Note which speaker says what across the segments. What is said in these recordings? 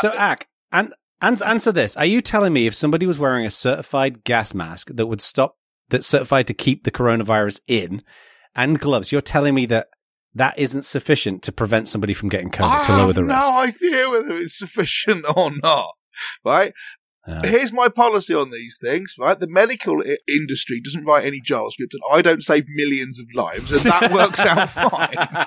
Speaker 1: so, Aq, and, and answer this: Are you telling me if somebody was wearing a certified gas mask that would stop that's certified to keep the coronavirus in and gloves, you're telling me that that isn't sufficient to prevent somebody from getting COVID
Speaker 2: I
Speaker 1: to lower the
Speaker 2: have
Speaker 1: risk?
Speaker 2: no idea whether it's sufficient or not. Right? Here's my policy on these things, right? The medical I- industry doesn't write any JavaScript and I don't save millions of lives and that works out fine.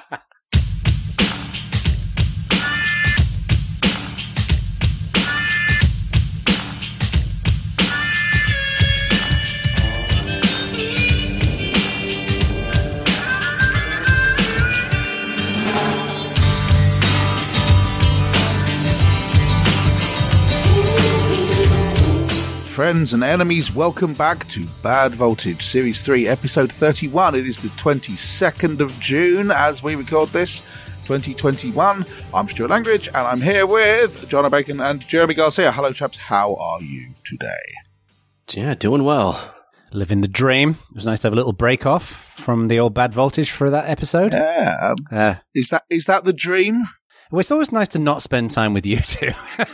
Speaker 2: Friends and enemies, welcome back to Bad Voltage Series 3, Episode 31. It is the 22nd of June as we record this, 2021. I'm Stuart Langridge and I'm here with Jono Bacon and Jeremy Garcia. Hello, chaps. How are you today?
Speaker 3: Yeah, doing well.
Speaker 1: Living the dream. It was nice to have a little break off from the old bad voltage for that episode.
Speaker 2: Yeah. um,
Speaker 1: Uh,
Speaker 2: is that is that the dream?
Speaker 1: Well, it's always nice to not spend time with you two.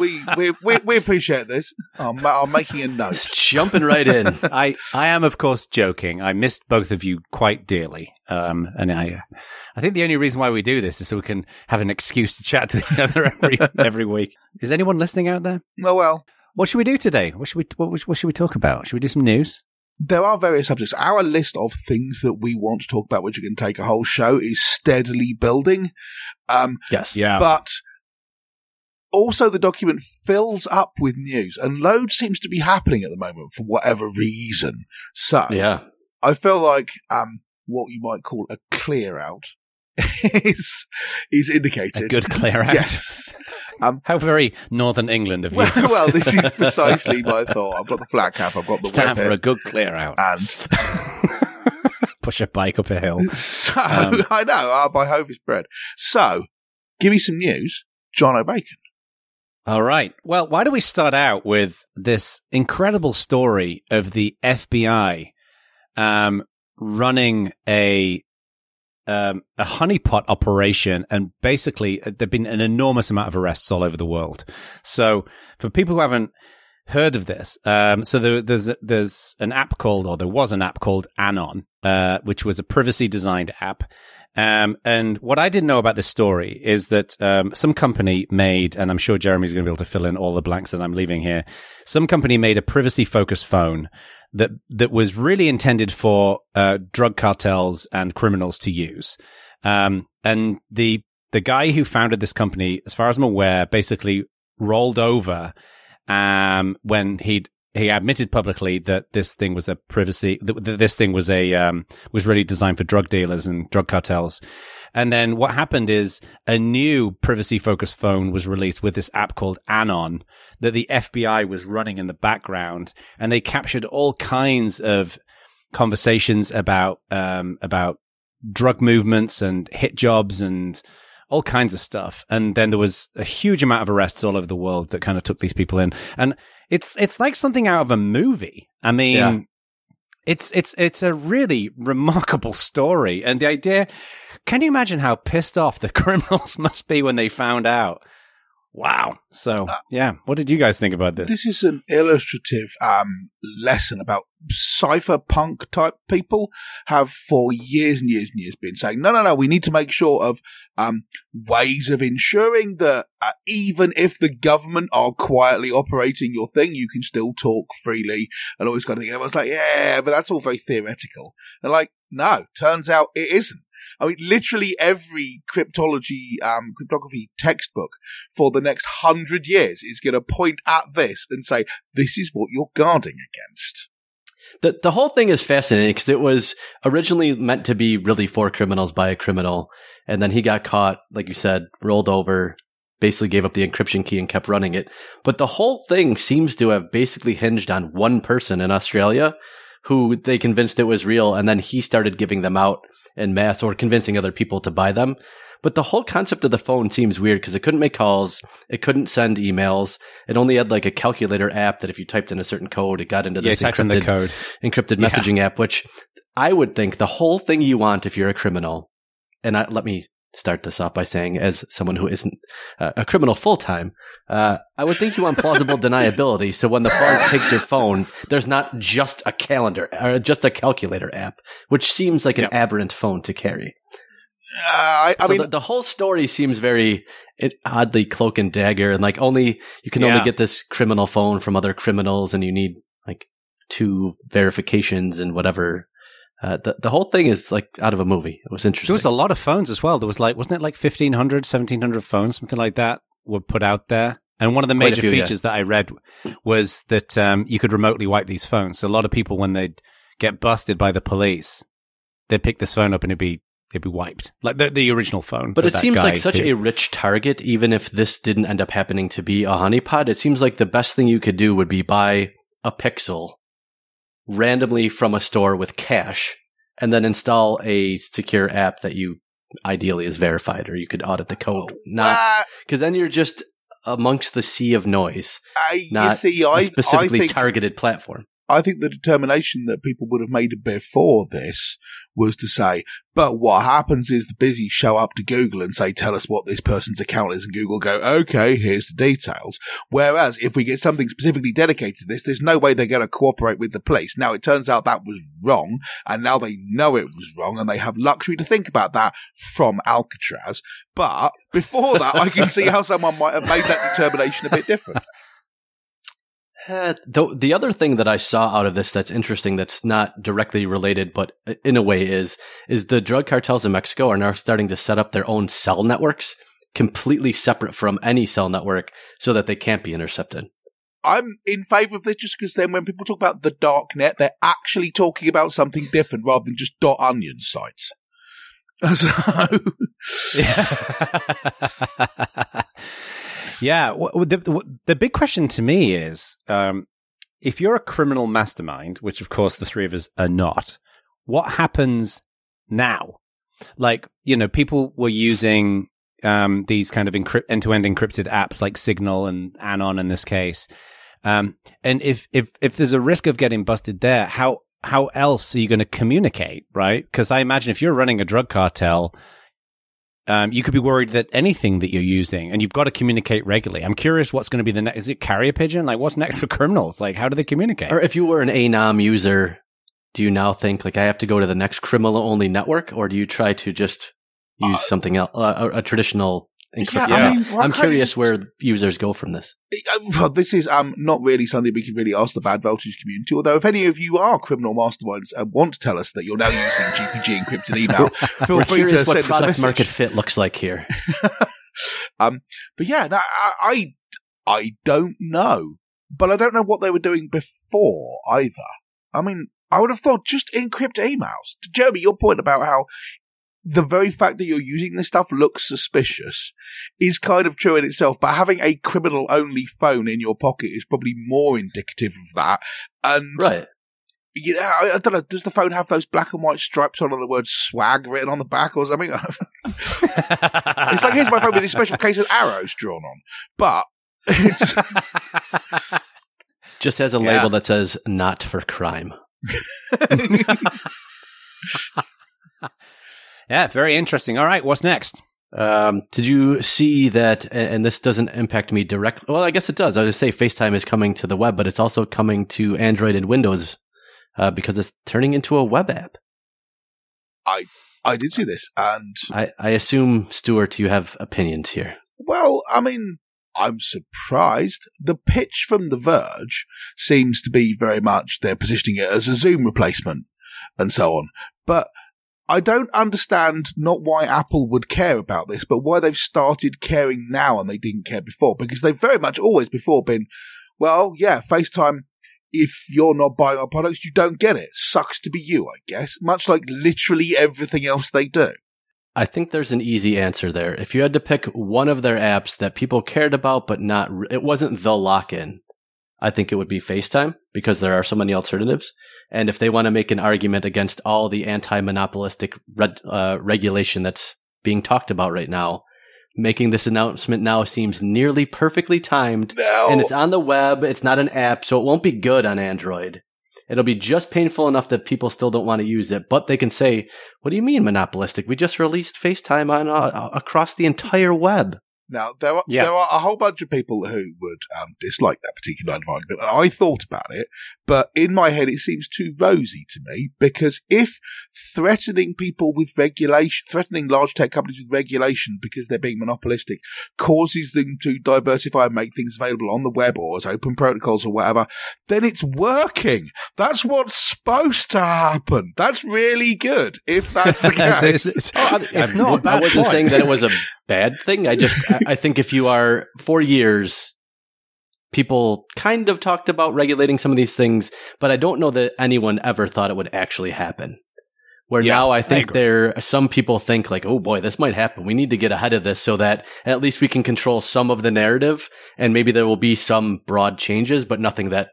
Speaker 2: We we, we, we appreciate this. I'm, I'm making a note.
Speaker 3: Jumping right in.
Speaker 1: I, I am, of course, joking. I missed both of you quite dearly. Um, and I, I think the only reason why we do this is so we can have an excuse to chat to each other every, every week. Is anyone listening out there?
Speaker 2: Oh, well,
Speaker 1: What should we do today? What should we, what, what should we talk about? Should we do some news?
Speaker 2: there are various subjects. Our list of things that we want to talk about, which are going to take a whole show, is steadily building. Um,
Speaker 3: yes.
Speaker 1: Yeah.
Speaker 2: but also the document fills up with news and loads seems to be happening at the moment for whatever reason. So
Speaker 3: Yeah.
Speaker 2: I feel like, um, what you might call a clear out is, is indicated.
Speaker 1: A good clear out.
Speaker 2: Yes. Um,
Speaker 1: How very Northern England of you.
Speaker 2: well, well, this is precisely my thought. I've got the flat cap. I've got the
Speaker 1: it's time for a good clear out.
Speaker 2: and
Speaker 1: Push a bike up a hill.
Speaker 2: so
Speaker 1: Um,
Speaker 2: I know I'll buy Hovis bread. So give me some news, Jono Bacon.
Speaker 1: All right. Well, why don't we start out with this incredible story of the FBI um, running a um, a honeypot operation, and basically uh, there've been an enormous amount of arrests all over the world. So, for people who haven't heard of this, um, so there, there's there's an app called, or there was an app called ANOM, uh, which was a privacy designed app. Um, and what I didn't know about this story is that um, some company made, and I'm sure Jeremy's going to be able to fill in all the blanks that I'm leaving here. Some company made a privacy focused phone that that was really intended for uh, drug cartels and criminals to use. Um, and the the guy who founded this company, as far as I'm aware, basically rolled over um, when he'd he admitted publicly that this thing was a privacy that this thing was a um, was really designed for drug dealers and drug cartels. And then what happened is a new privacy focused phone was released with this app called ANOM that the FBI was running in the background, and they captured all kinds of conversations about um, about drug movements and hit jobs and all kinds of stuff. And then there was a huge amount of arrests all over the world that kind of took these people in. And it's it's like something out of a movie. I mean,
Speaker 3: Yeah.
Speaker 1: it's it's it's a really remarkable story. And the idea, can you imagine how pissed off the criminals must be when they found out? Wow. So, yeah, what did you guys think about this?
Speaker 2: This is an illustrative um, lesson about cypherpunk type people have for years and years and years been saying, no, no, no, we need to make sure of um, ways of ensuring that uh, even if the government are quietly operating your thing, you can still talk freely and all this kind of thing. And I was like, yeah, but that's all very theoretical. And like, no, turns out it isn't. I mean, literally every cryptology, um, cryptography textbook for the next hundred years is going to point at this and say, this is what you're guarding against.
Speaker 3: The the whole thing is fascinating because it was originally meant to be really for criminals by a criminal, and then he got caught, like you said, rolled over, basically gave up the encryption key and kept running it. But the whole thing seems to have basically hinged on one person in Australia who they convinced it was real, and then he started giving them out in mass or convincing other people to buy them. But the whole concept of the phone seems weird because it couldn't make calls, it couldn't send emails, it only had like a calculator app that if you typed in a certain code, it got into
Speaker 1: yeah,
Speaker 3: this
Speaker 1: in the
Speaker 3: encrypted
Speaker 1: code.
Speaker 3: encrypted
Speaker 1: Yeah.
Speaker 3: messaging app, which I would think the whole thing you want if you're a criminal, and I, let me start this off by saying, as someone who isn't uh, a criminal full time, uh, I would think you want plausible deniability. So when the fuzz takes your phone, there's not just a calendar or just a calculator app, which seems like an
Speaker 1: Yep.
Speaker 3: aberrant phone to carry.
Speaker 2: Uh, I, I
Speaker 3: so
Speaker 2: mean,
Speaker 3: the, the whole story seems very it, oddly cloak and dagger, and like only you can only get this criminal phone from other criminals, and you need like two verifications and whatever. Uh, the the whole thing is like out of a movie. It was interesting.
Speaker 1: There was a lot of phones as well. There was like, wasn't it like 1500, 1700 phones, something like that were put out there. And one of the major
Speaker 3: few, yeah.
Speaker 1: features that I read was that um, you could remotely wipe these phones. So a lot of people, when they'd get busted by the police, they'd pick this phone up and it'd be it'd be wiped, like the the original phone.
Speaker 3: But it seems like such
Speaker 1: did.
Speaker 3: a rich target, even if this didn't end up happening to be a honeypot. It seems like the best thing you could do would be buy a Pixel randomly from a store with cash and then install a secure app that you ideally is verified or you could audit the code. Not
Speaker 2: uh,
Speaker 3: because then you're just amongst the sea of noise,
Speaker 2: I,
Speaker 3: not
Speaker 2: you see,
Speaker 3: a
Speaker 2: I, I
Speaker 3: specifically
Speaker 2: think
Speaker 3: targeted platform.
Speaker 2: I think the determination that people would have made before this was to say, but what happens is the busy show up to Google and say, tell us what this person's account is, and Google go, okay, here's the details. Whereas if we get something specifically dedicated to this, there's no way they're going to cooperate with the police. Now it turns out that was wrong, and now they know it was wrong, and they have luxury to think about that from Alcatraz. But before that, I can see how someone might have made that determination a bit different.
Speaker 3: Uh, the the other thing that I saw out of this that's interesting, that's not directly related, but in a way is, is the drug cartels in Mexico are now starting to set up their own cell networks, completely separate from any cell network, so that they can't be intercepted.
Speaker 2: I'm in favour of this just because then when people talk about the dark net, they're actually talking about something different rather than just dot onion sites. So,
Speaker 1: Yeah. yeah. The, the, big question to me is um, if you're a criminal mastermind, which of course the three of us are not, what happens now? Like, you know, people were using um, these kind of end-to-end encrypted apps like Signal and ANOM in this case. Um, and if, if, if there's a risk of getting busted there, how, how else are you going to communicate, right? Because I imagine if you're running a drug cartel, um, you could be worried that anything that you're using, and you've got to communicate regularly. I'm curious what's going to be the next. Is it carrier pigeon? Like, what's next for criminals? Like, how do they communicate?
Speaker 3: Or if you were an ANOM user, do you now think like I have to go to the next criminal only network, or do you try to just use something else, uh, a, a traditional encrypted?
Speaker 1: I
Speaker 2: mean,
Speaker 3: I'm
Speaker 2: can't you
Speaker 3: curious where users go from this.
Speaker 2: uh, well, this is um not really something we can really ask the Bad Voltage community. Although, if any of you are criminal masterminds and want to tell us that you're now using GPG encrypted email, feel
Speaker 3: We're
Speaker 2: free to
Speaker 3: curious
Speaker 2: send
Speaker 3: what
Speaker 2: us a
Speaker 3: product
Speaker 2: message.
Speaker 3: market fit looks like here.
Speaker 2: Um, but yeah, no, I, I I don't know, but I don't know what they were doing before either. I mean, I would have thought just encrypt emails. Jeremy, your point about how the very fact that you're using this stuff looks suspicious is kind of true in itself, but having a criminal only phone in your pocket is probably more indicative of that. And
Speaker 3: Right.
Speaker 2: you know, I, I don't know, does the phone have those black and white stripes on the word swag written on the back or something? It's like here's my phone with this special case with arrows drawn on, but it's
Speaker 3: Just has a
Speaker 1: Yeah.
Speaker 3: label that says "not for crime."
Speaker 1: yeah, very interesting. All right, what's next?
Speaker 3: Um, did you see that? And and this doesn't impact me directly. Well, I guess it does. I was going to say FaceTime is coming to the web, but it's also coming to Android and Windows uh, because it's turning into a web app.
Speaker 2: I I did see this, and
Speaker 3: I, I assume, Stuart, you have opinions here.
Speaker 2: well, I mean, I'm surprised. The pitch from The Verge seems to be very much they're positioning it as a Zoom replacement and so on, but. I don't understand not why Apple would care about this, but why they've started caring now and they didn't care before. Because they've very much always before been, well, yeah, FaceTime if you're not buying our products, you don't get it. Sucks to be you, I guess. Much like literally everything else they do.
Speaker 3: I think there's an easy answer there. If you had to pick one of their apps that people cared about, but not, it wasn't the lock in, I think it would be FaceTime because there are so many alternatives. And if they want to make an argument against all the anti monopolistic red, uh, regulation that's being talked about right now, making this announcement now seems nearly perfectly timed.
Speaker 2: No.
Speaker 3: And it's on the web. It's not an app, so it won't be good on Android. It'll be just painful enough that people still don't want to use it, but they can say, "What do you mean monopolistic? We just released FaceTime on uh, across the entire web."
Speaker 2: Now there are
Speaker 1: Yeah.
Speaker 2: there are a whole bunch of people who would um, dislike that particular line of argument, and I thought about it, but in my head it seems too rosy to me because if threatening people with regulation, threatening large tech companies with regulation because they're being monopolistic, causes them to diversify and make things available on the web or as open protocols or whatever, then it's working. That's what's supposed to happen. That's really good if that's the case.
Speaker 1: it's-
Speaker 3: Oh, I-
Speaker 1: it's not a bad
Speaker 3: I wasn't
Speaker 1: point.
Speaker 3: saying that it was a bad thing. I just, I- I think if you are for years, people kind of talked about regulating some of these things, but I don't know that anyone ever thought it would actually happen. Where
Speaker 1: Yeah,
Speaker 3: now I
Speaker 1: I
Speaker 3: think
Speaker 1: agree.
Speaker 3: there, some people think like, oh boy, this might happen. We need to get ahead of this so that at least we can control some of the narrative and maybe there will be some broad changes, but nothing that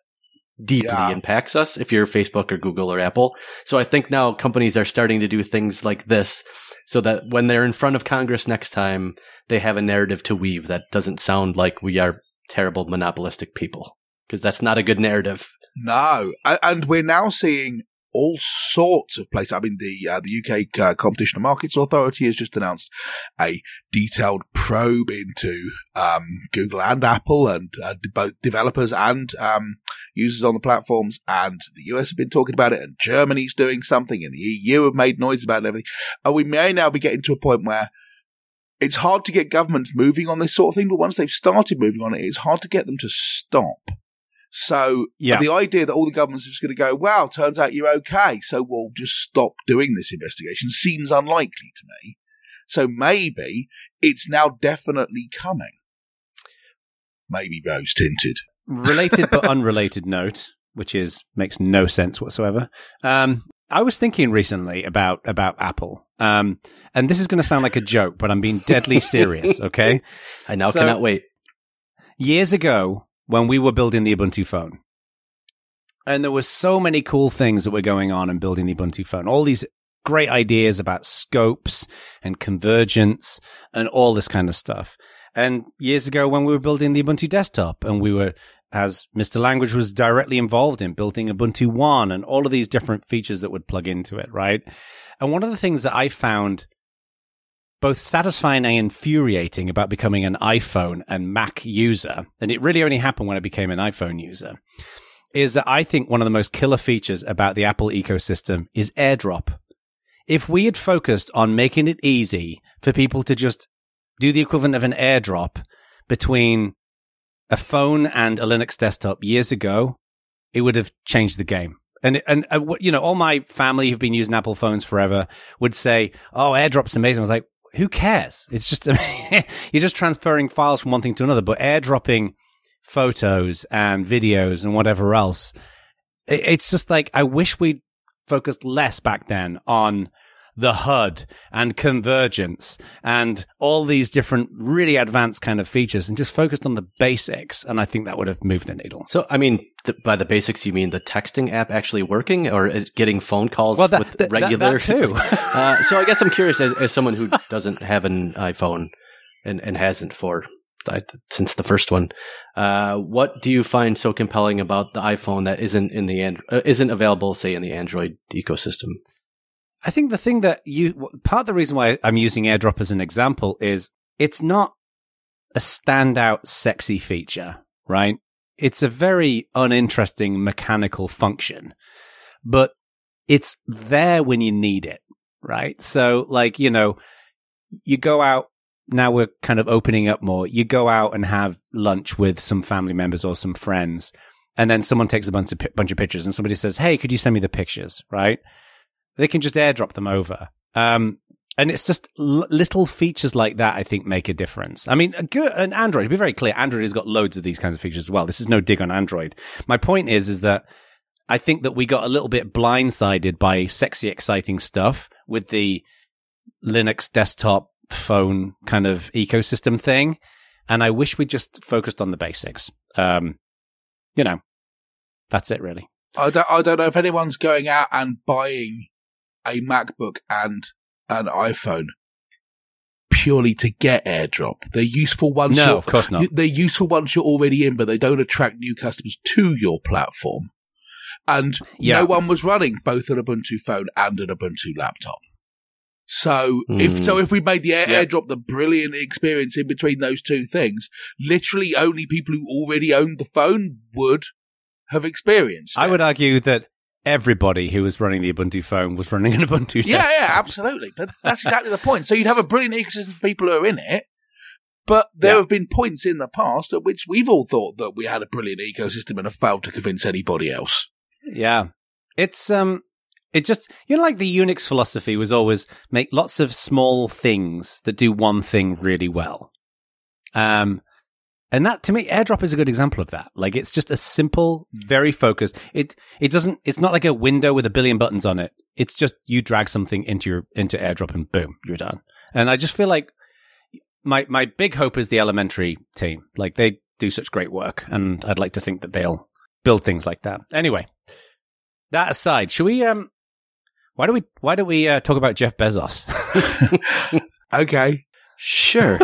Speaker 3: deeply
Speaker 2: Yeah.
Speaker 3: impacts us if you're Facebook or Google or Apple. So I think now companies are starting to do things like this so that when they're in front of Congress next time, they have a narrative to weave that doesn't sound like we are terrible monopolistic people. Because that's not a good narrative.
Speaker 2: No, and we're now seeing all sorts of places. I mean, the uh, the UK uh, Competition and Markets Authority has just announced a detailed probe into um, Google and Apple and uh, both developers and um, users on the platforms. And the US have been talking about it, and Germany's doing something, and the EU have made noise about it and everything. And we may now be getting to a point where. It's hard to get governments moving on this sort of thing, but once they've started moving on it, it's hard to get them to stop. So
Speaker 1: Yeah.
Speaker 2: the idea that all the governments are just going to go, wow, turns out you're okay, so we'll just stop doing this investigation seems unlikely to me. So maybe it's now definitely coming. Maybe rose tinted.
Speaker 1: related but unrelated note, which is makes no sense whatsoever. Um, I was thinking recently about about Apple, um, and this is going to sound like a joke, but I'm being deadly serious. Okay,
Speaker 3: I now
Speaker 1: So-
Speaker 3: cannot wait.
Speaker 1: years ago when we were building the Ubuntu phone, and there were so many cool things that were going on in building the Ubuntu phone. All these great ideas about scopes and convergence and all this kind of stuff. And years ago when we were building the Ubuntu desktop and we were, as Mr. Langridge was directly involved in building Ubuntu One and all of these different features that would plug into it, right? And one of the things that I found both satisfying and infuriating about becoming an iPhone and Mac user, and it really only happened when I became an iPhone user, is that I think one of the most killer features about the Apple ecosystem is AirDrop. If we had focused on making it easy for people to just do the equivalent of an AirDrop between a phone and a Linux desktop years ago, it would have changed the game. And and uh, you know, all my family who've been using Apple phones forever would say, "Oh, AirDrop's amazing." I was like, "Who cares? It's just you're just transferring files from one thing to another." But AirDropping photos and videos and whatever else, it, it's just like I wish we'd focused less back then on the HUD and convergence and all these different really advanced kind of features and just focused on the basics. And I think that would have moved the needle.
Speaker 3: So, I mean, th- by the basics, you mean the texting app actually working or getting phone calls
Speaker 1: Well, that-
Speaker 3: with
Speaker 1: that- that-
Speaker 3: regular?
Speaker 1: that too.
Speaker 3: uh, so I guess I'm curious as, as someone who doesn't have an iPhone and, and hasn't for since the first one. Uh, what do you find so compelling about the iPhone that isn't in the and- uh, isn't available, say, in the Android ecosystem?
Speaker 1: I think the thing that you part of the reason why I'm using AirDrop as an example is it's not a standout sexy feature, right? It's a very uninteresting mechanical function, but it's there when you need it, right? So like, you know, you go out now we're kind of opening up more. You go out and have lunch with some family members or some friends, and then someone takes a bunch of bunch of pictures, and somebody says, "Hey, could you send me the pictures?" Right? They can just airdrop them over. Um, and it's just l- little features like that, I think, make a difference. I mean, a good, an Android, to be very clear, Android has got loads of these kinds of features as well. This is no dig on Android. My point is, is that I think that we got a little bit blindsided by sexy, exciting stuff with the Linux desktop phone kind of ecosystem thing. And I wish we just focused on the basics. Um, you know, that's it really.
Speaker 2: I don't, I don't know if anyone's going out and buying a MacBook and an iPhone purely to get AirDrop. They're useful once
Speaker 1: No,
Speaker 2: you're,
Speaker 1: of course not.
Speaker 2: they're useful once you're already in, but they don't attract new customers to your platform. and
Speaker 1: Yeah.
Speaker 2: no one was running both an Ubuntu phone and an Ubuntu laptop. So if
Speaker 3: Mm.
Speaker 2: so, if we made the Air,
Speaker 1: Yeah.
Speaker 2: AirDrop the brilliant experience in between those two things, literally only people who already owned the phone would have experienced.
Speaker 1: I
Speaker 2: it.
Speaker 1: would argue that everybody who was running the Ubuntu phone was running an Ubuntu
Speaker 2: Yeah,
Speaker 1: desktop.
Speaker 2: yeah, absolutely. But that's exactly the point. So you'd have a brilliant ecosystem for people who are in it. But there
Speaker 1: Yeah.
Speaker 2: have been points in the past at which we've all thought that we had a brilliant ecosystem and have failed to convince anybody else.
Speaker 1: Yeah. It's um it just you know like the Unix philosophy was always make lots of small things that do one thing really well. Um and that to me AirDrop is a good example of that. Like it's just a simple, very focused. It it doesn't it's not like a window with a billion buttons on it. It's just you drag something into your into AirDrop and boom, you're done. And I just feel like my my big hope is the elementary team. Like they do such great work and I'd like to think that they'll build things like that. Anyway, that aside, should we um why do we why do we uh, talk about Jeff Bezos?
Speaker 2: Okay.
Speaker 3: Sure.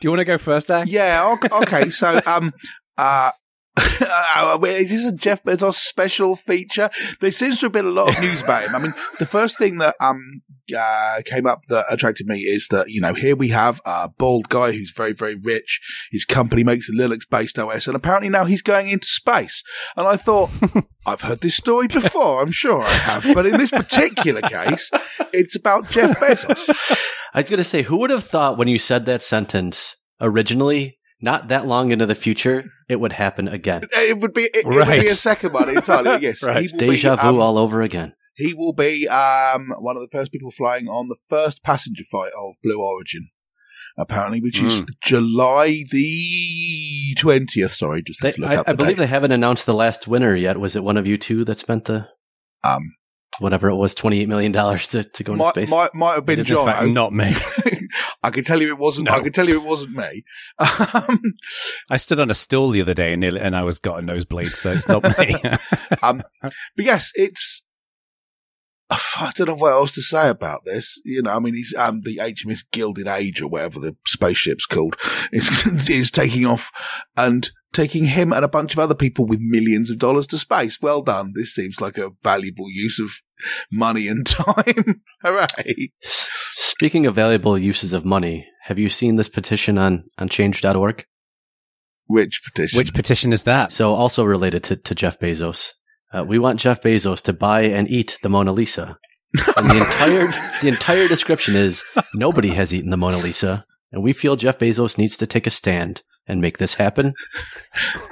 Speaker 1: Do you want to go first, Aq?
Speaker 2: Yeah. Okay. okay. so, um, uh, uh, is this a Jeff Bezos special feature? There seems to have been a lot of news about him. I mean, the first thing that um uh, came up that attracted me is that you know here we have a bald guy who's very very rich. His company makes a Linux based OS, and apparently now he's going into space. And I thought I've heard this story before. I'm sure I have, but in this particular case, it's about Jeff Bezos.
Speaker 3: I was going to say, who would have thought when you said that sentence originally, not that long into the future, it would happen again?
Speaker 2: It would be it, it would be a second one entirely. Yes,
Speaker 1: Right.
Speaker 2: he will be,
Speaker 3: Deja vu
Speaker 2: um,
Speaker 3: all over again.
Speaker 2: He will be um, one of the first people flying on the first passenger flight of Blue Origin, apparently, which is
Speaker 1: Mm.
Speaker 2: July the twentieth. Sorry, just
Speaker 3: They,
Speaker 2: have to look
Speaker 3: I,
Speaker 2: up
Speaker 3: I believe
Speaker 2: date.
Speaker 3: they haven't announced the last winner yet. Was it one of you two that spent the
Speaker 2: Um,
Speaker 3: whatever it was, twenty eight million dollars to, to go into
Speaker 2: might,
Speaker 3: space?
Speaker 2: might might have been
Speaker 1: is in
Speaker 2: John.
Speaker 1: fact not me.
Speaker 2: I can tell you it wasn't.
Speaker 1: No.
Speaker 2: I can tell you it wasn't me. Um,
Speaker 1: I stood on a stool the other day and nearly, and I was got a nosebleed, so it's not me.
Speaker 2: um, but yes, it's. I don't know what else to say about this. You know, I mean, he's um, the HMS Gilded Age or whatever the spaceship's called is is taking off and taking him and a bunch of other people with millions of dollars to space. Well done. This seems like a valuable use of money and time. Hooray!
Speaker 3: Speaking of valuable uses of money, have you seen this petition on, on change.org?
Speaker 2: Which petition?
Speaker 1: Which petition is that?
Speaker 3: So also related to, to Jeff Bezos. Uh, we want Jeff Bezos to buy and eat the Mona Lisa. And the entire the entire description is nobody has eaten the Mona Lisa, and we feel Jeff Bezos needs to take a stand and make this happen.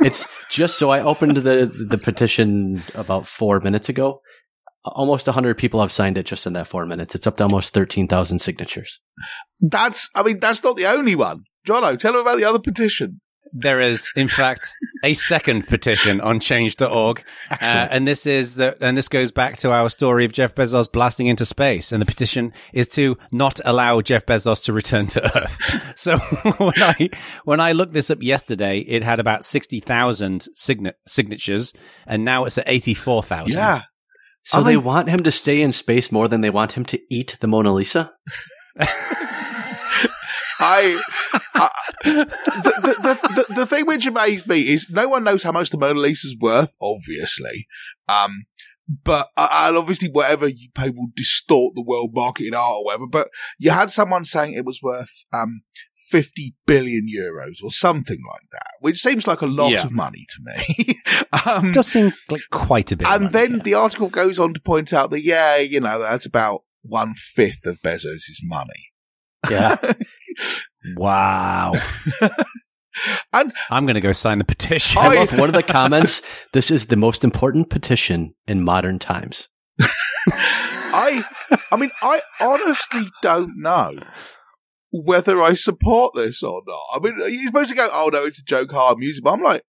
Speaker 3: It's just so I opened the the petition about four minutes ago. Almost hundred people have signed it just in that four minutes. It's up to almost thirteen thousand signatures.
Speaker 2: That's. I mean, that's not the only one. Jono, tell him about the other petition.
Speaker 1: There is, in fact, a second petition on change.org. Uh, and this is the, and this goes back to our story of Jeff Bezos blasting into space. And the petition is to not allow Jeff Bezos to return to Earth. So when I, when I looked this up yesterday, it had about 60,000 signa- signatures and now it's at 84,000.
Speaker 2: Yeah.
Speaker 3: So
Speaker 2: I-
Speaker 3: they want him to stay in space more than they want him to eat the Mona Lisa.
Speaker 2: I, I the, the, the, the, the thing which amazed me is no one knows how much the Mona Lisa's worth, obviously. Um, but uh, and obviously whatever you pay will distort the world market in art or whatever. But you had someone saying it was worth um 50 billion euros or something like that, which seems like a lot
Speaker 1: Yeah.
Speaker 2: of money to me. um,
Speaker 1: It does seem like quite a bit.
Speaker 2: and
Speaker 1: money,
Speaker 2: then
Speaker 1: yeah.
Speaker 2: the article goes on to point out that yeah, you know, that's about one fifth of Bezos' money.
Speaker 3: Yeah.
Speaker 1: wow.
Speaker 2: And-
Speaker 1: I'm going to go sign the petition.
Speaker 3: I love one of the comments. This is the most important petition in modern times.
Speaker 2: I, I mean, I honestly don't know whether I support this or not. I mean, you're supposed to go, oh no, it's a joke, hard music, but I'm like,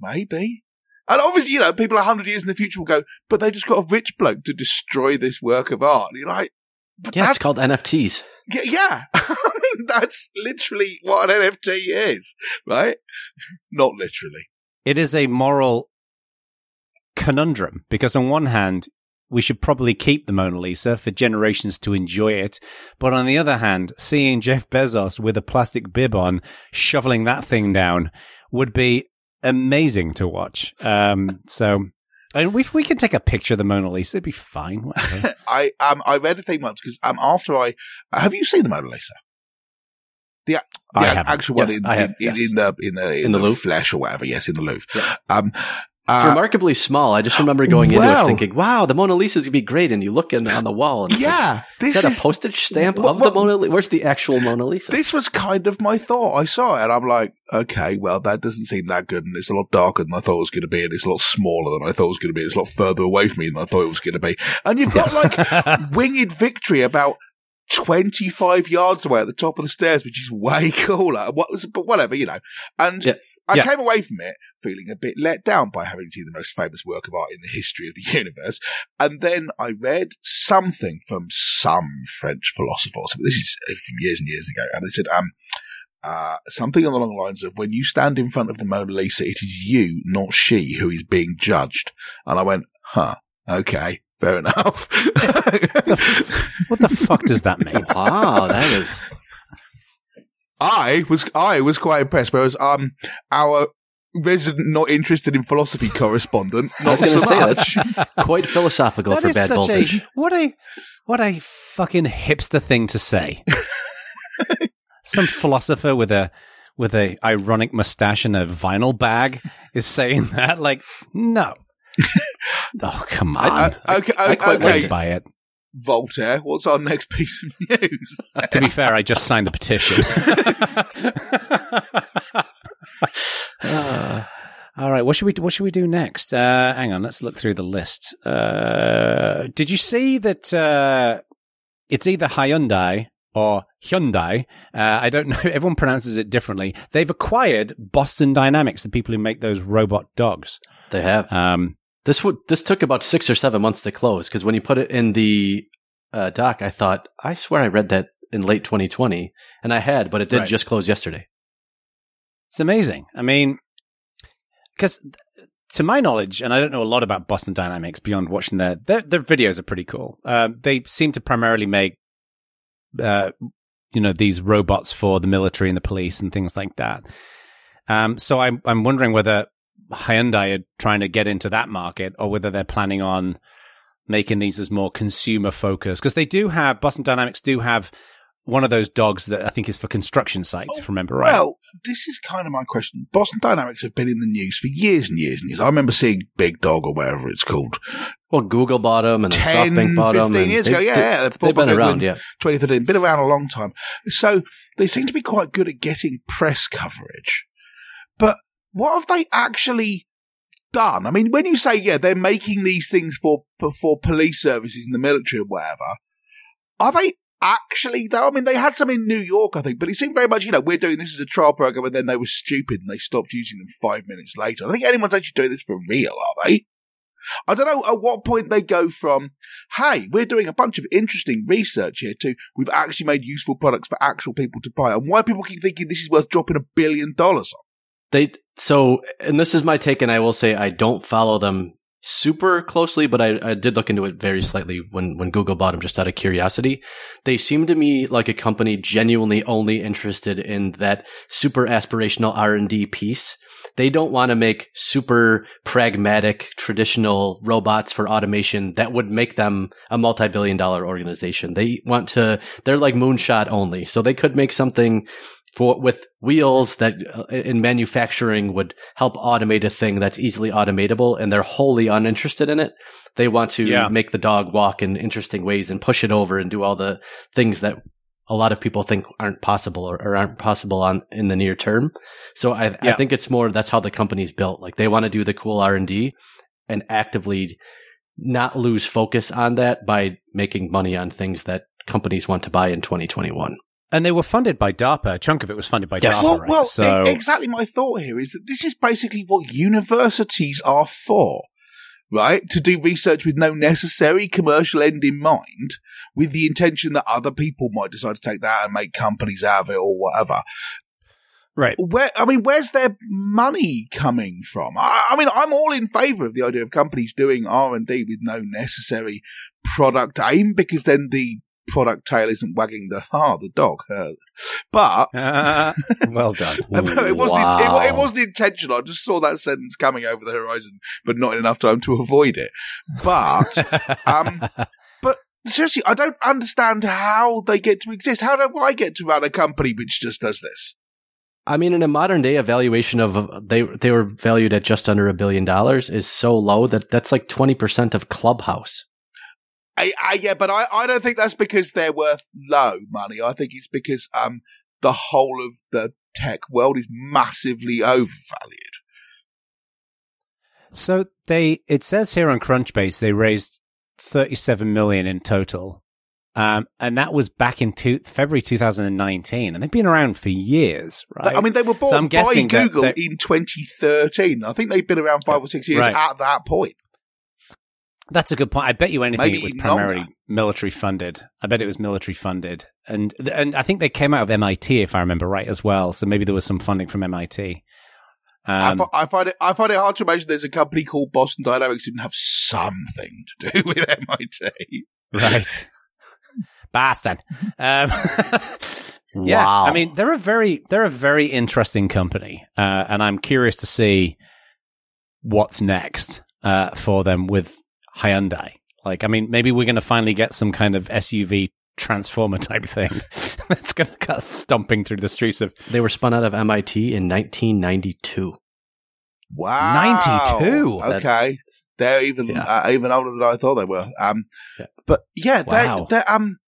Speaker 2: maybe. And obviously, you know, people a hundred years in the future will go, but they just got a rich bloke to destroy this work of art. And you're like, but
Speaker 3: Yeah,
Speaker 2: that's,
Speaker 3: it's called NFTs.
Speaker 2: Yeah. I mean, that's literally what an NFT is, right? Not literally.
Speaker 1: it is a moral conundrum because on one hand we should probably keep the Mona Lisa for generations to enjoy it. But on the other hand, seeing Jeff Bezos with a plastic bib on shoveling that thing down would be amazing to watch. Um, so And we we can take a picture of the Mona Lisa. It'd be fine.
Speaker 2: I um I read a thing once because um after I have you seen the Mona Lisa? The, the
Speaker 1: I
Speaker 2: ac-
Speaker 1: haven't.
Speaker 2: actual one
Speaker 3: Yes,
Speaker 2: in,
Speaker 3: I have,
Speaker 2: in, in,
Speaker 3: yes.
Speaker 2: in the in the in,
Speaker 3: the
Speaker 2: the,
Speaker 3: Louvre?
Speaker 2: flesh or whatever. Yes, in the Louvre.
Speaker 3: Yeah.
Speaker 2: Um,
Speaker 3: It's
Speaker 2: uh,
Speaker 3: remarkably small. I just remember going into it thinking, "Wow, the Mona Lisa's gonna be great." And you look in on the wall, and like,
Speaker 2: yeah, this
Speaker 3: is that
Speaker 2: is
Speaker 3: a postage stamp
Speaker 2: Well,
Speaker 3: of
Speaker 2: well-
Speaker 3: the Mona Lisa? Where's the actual Mona Lisa?
Speaker 2: this was kind of my thought. I saw it and I'm like, okay, well, that doesn't seem that good, and it's a lot darker than I thought it was going to be, and it's a lot smaller than I thought it was going to be. It's a lot further away from me than I thought it was going to be. And you've got like winged victory about 25 yards away at the top of the stairs, which is way cooler. What was, but whatever, you know. And
Speaker 3: Yeah.
Speaker 2: I
Speaker 1: Yeah.
Speaker 2: came away from it feeling a bit let down by having seen the most famous work of art in the history of the universe. And then I read something from some French philosopher. or. This is uh, from years and years ago. And they said, um, uh, something along the lines of when you stand in front of the Mona Lisa, it is you, not she, who is being judged. And I went, huh, okay, fair enough.
Speaker 1: what the fuck does that mean?
Speaker 3: wow, that is.
Speaker 2: I was I was quite impressed. Whereas um our resident not interested in philosophy correspondent
Speaker 3: I
Speaker 2: not
Speaker 3: was
Speaker 2: so
Speaker 3: say
Speaker 2: much.
Speaker 3: quite philosophical
Speaker 1: That
Speaker 3: for bad voltage.
Speaker 1: a what a what a fucking hipster thing to say. Some philosopher with a with a ironic mustache and a vinyl bag is saying that. Like, no. oh come on!
Speaker 3: I-
Speaker 2: Uh, okay,
Speaker 3: I quite
Speaker 2: okay.
Speaker 3: liked
Speaker 1: by it.
Speaker 2: Voltaire, what's our next piece of news?
Speaker 1: To be fair, I just signed the petition.
Speaker 3: Uh,
Speaker 1: All right, what should we what should we do next? Uh, hang on, let's look through the list. Uh, did you see that uh, it's either Hyundai or Hyundai? Uh, I don't know. Everyone pronounces it differently. They've acquired Boston Dynamics, the people who make those robot dogs.
Speaker 3: they have
Speaker 1: Um,
Speaker 3: this. Would this took about six or seven months to close because when you put it in the uh, doc, I thought I swear I read that in late 2020, and I had, but it did
Speaker 1: Right.
Speaker 3: just close yesterday.
Speaker 1: It's amazing. I mean, because to my knowledge, and I don't know a lot about Boston Dynamics beyond watching their their, their videos are pretty cool. Uh, they seem to primarily make, uh, you know, these robots for the military and the police and things like that. Um, so I'm I'm wondering whether Hyundai are trying to get into that market or whether they're planning on making these as more consumer focused because they do have Boston Dynamics do have one of those dogs that I think is for construction sites. if I remember right.
Speaker 2: Well, this is kind of my question. Boston Dynamics have been in the news for years and years and years. I remember seeing Big Dog or whatever it's called
Speaker 3: Well, Google bought them and then
Speaker 2: 10,
Speaker 3: SoftBank bought
Speaker 2: 15
Speaker 3: them. and
Speaker 2: years
Speaker 3: they-
Speaker 2: ago. Yeah,
Speaker 3: they-
Speaker 2: yeah.
Speaker 3: they've been around. Yeah,
Speaker 2: 2013, been around a long time. So they seem to be quite good at getting press coverage. But what have they actually done? I mean, when you say, yeah, they're making these things for, for police services and the military or whatever, are they actually though? I mean, they had some in New York, I think, but it seemed very much, you know, we're doing this as a trial program and then they were stupid and they stopped using them five minutes later. I think anyone's actually doing this for real, are they? I don't know at what point they go from, hey, we're doing a bunch of interesting research here to we've actually made useful products for actual people to buy, and why people keep thinking this is worth dropping a billion dollars on.
Speaker 3: They. So, and this is my take, and I will say I don't follow them super closely, but I, I did look into it very slightly when when Google bought them, just out of curiosity. They seem to me like a company genuinely only interested in that super aspirational R and D piece. They don't want to make super pragmatic traditional robots for automation that would make them a multi-billion dollar organization. They want to, they're like moonshot only. So they could make something for, with wheels that uh, in manufacturing would help automate a thing that's easily automatable and they're wholly uninterested in it. They want to
Speaker 1: Yeah.
Speaker 3: make the dog walk in interesting ways and push it over and do all the things that a lot of people think aren't possible or, or aren't possible on in the near term. So I, I think it's more that's how the company's built. Like they want to do the cool R and D and actively not lose focus on that by making money on things that companies want to buy in 2021.
Speaker 1: And they were funded by DARPA. A chunk of it was funded by
Speaker 3: Yes.
Speaker 1: DARPA,
Speaker 2: Well,
Speaker 1: right?
Speaker 2: well
Speaker 1: so
Speaker 2: exactly my thought here is that this is basically what universities are for, right? To do research with no necessary commercial end in mind, with the intention that other people might decide to take that and make companies out of it or whatever.
Speaker 1: right.
Speaker 2: Where, I mean, where's their money coming from? I, I mean, I'm all in favour of the idea of companies doing R and D with no necessary product aim, because then the product tail isn't wagging the ah the dog. Uh, but
Speaker 1: Uh, well done.
Speaker 2: it wasn't
Speaker 3: Wow.
Speaker 2: it, it wasn't intentional. I just saw that sentence coming over the horizon, but not in enough time to avoid it. But um, but seriously, I don't understand how they get to exist. How do I get to run a company which just does this?
Speaker 3: I mean, in a modern day evaluation of they they were valued at just under a billion dollars is so low that that's like twenty percent of Clubhouse.
Speaker 2: I, I, yeah, but I, I don't think that's because they're worth low money. I think it's because um the whole of the tech world is massively overvalued.
Speaker 1: So they, it says here on Crunchbase, they raised 37 million in total. Um, and that was back in two, February 2019. And they've been around for years, right?
Speaker 2: I mean, they were bought
Speaker 1: So I'm
Speaker 2: by Google in 2013. I think they've been around five or six years
Speaker 1: Right.
Speaker 2: at that point.
Speaker 1: That's a good point. I bet you anything
Speaker 2: Maybe
Speaker 1: it was primarily
Speaker 2: longer.
Speaker 1: military funded. I bet it was military funded. And, and I think they came out of MIT, if I remember right, as well. So maybe there was some funding from MIT.
Speaker 2: I,
Speaker 1: Um,
Speaker 2: fi- I find it. I find it hard to imagine there's a company called Boston Dynamics who didn't have something to do with MIT.
Speaker 1: Right. Boston. Um, yeah.
Speaker 3: Wow.
Speaker 1: I mean, they're a very, they're a very interesting company. Uh, and I'm curious to see what's next, uh, for them with Hyundai. Like, I mean, maybe we're going to finally get some kind of SUV transformer type thing that's going to go stomping through the streets of
Speaker 3: They were spun out of MIT in 1992.
Speaker 2: Wow,
Speaker 1: 92?
Speaker 2: Okay, they're even
Speaker 3: Yeah.
Speaker 2: uh, even older than I thought they were. Um,
Speaker 3: Yeah.
Speaker 2: but yeah,
Speaker 1: Wow.
Speaker 2: they they um.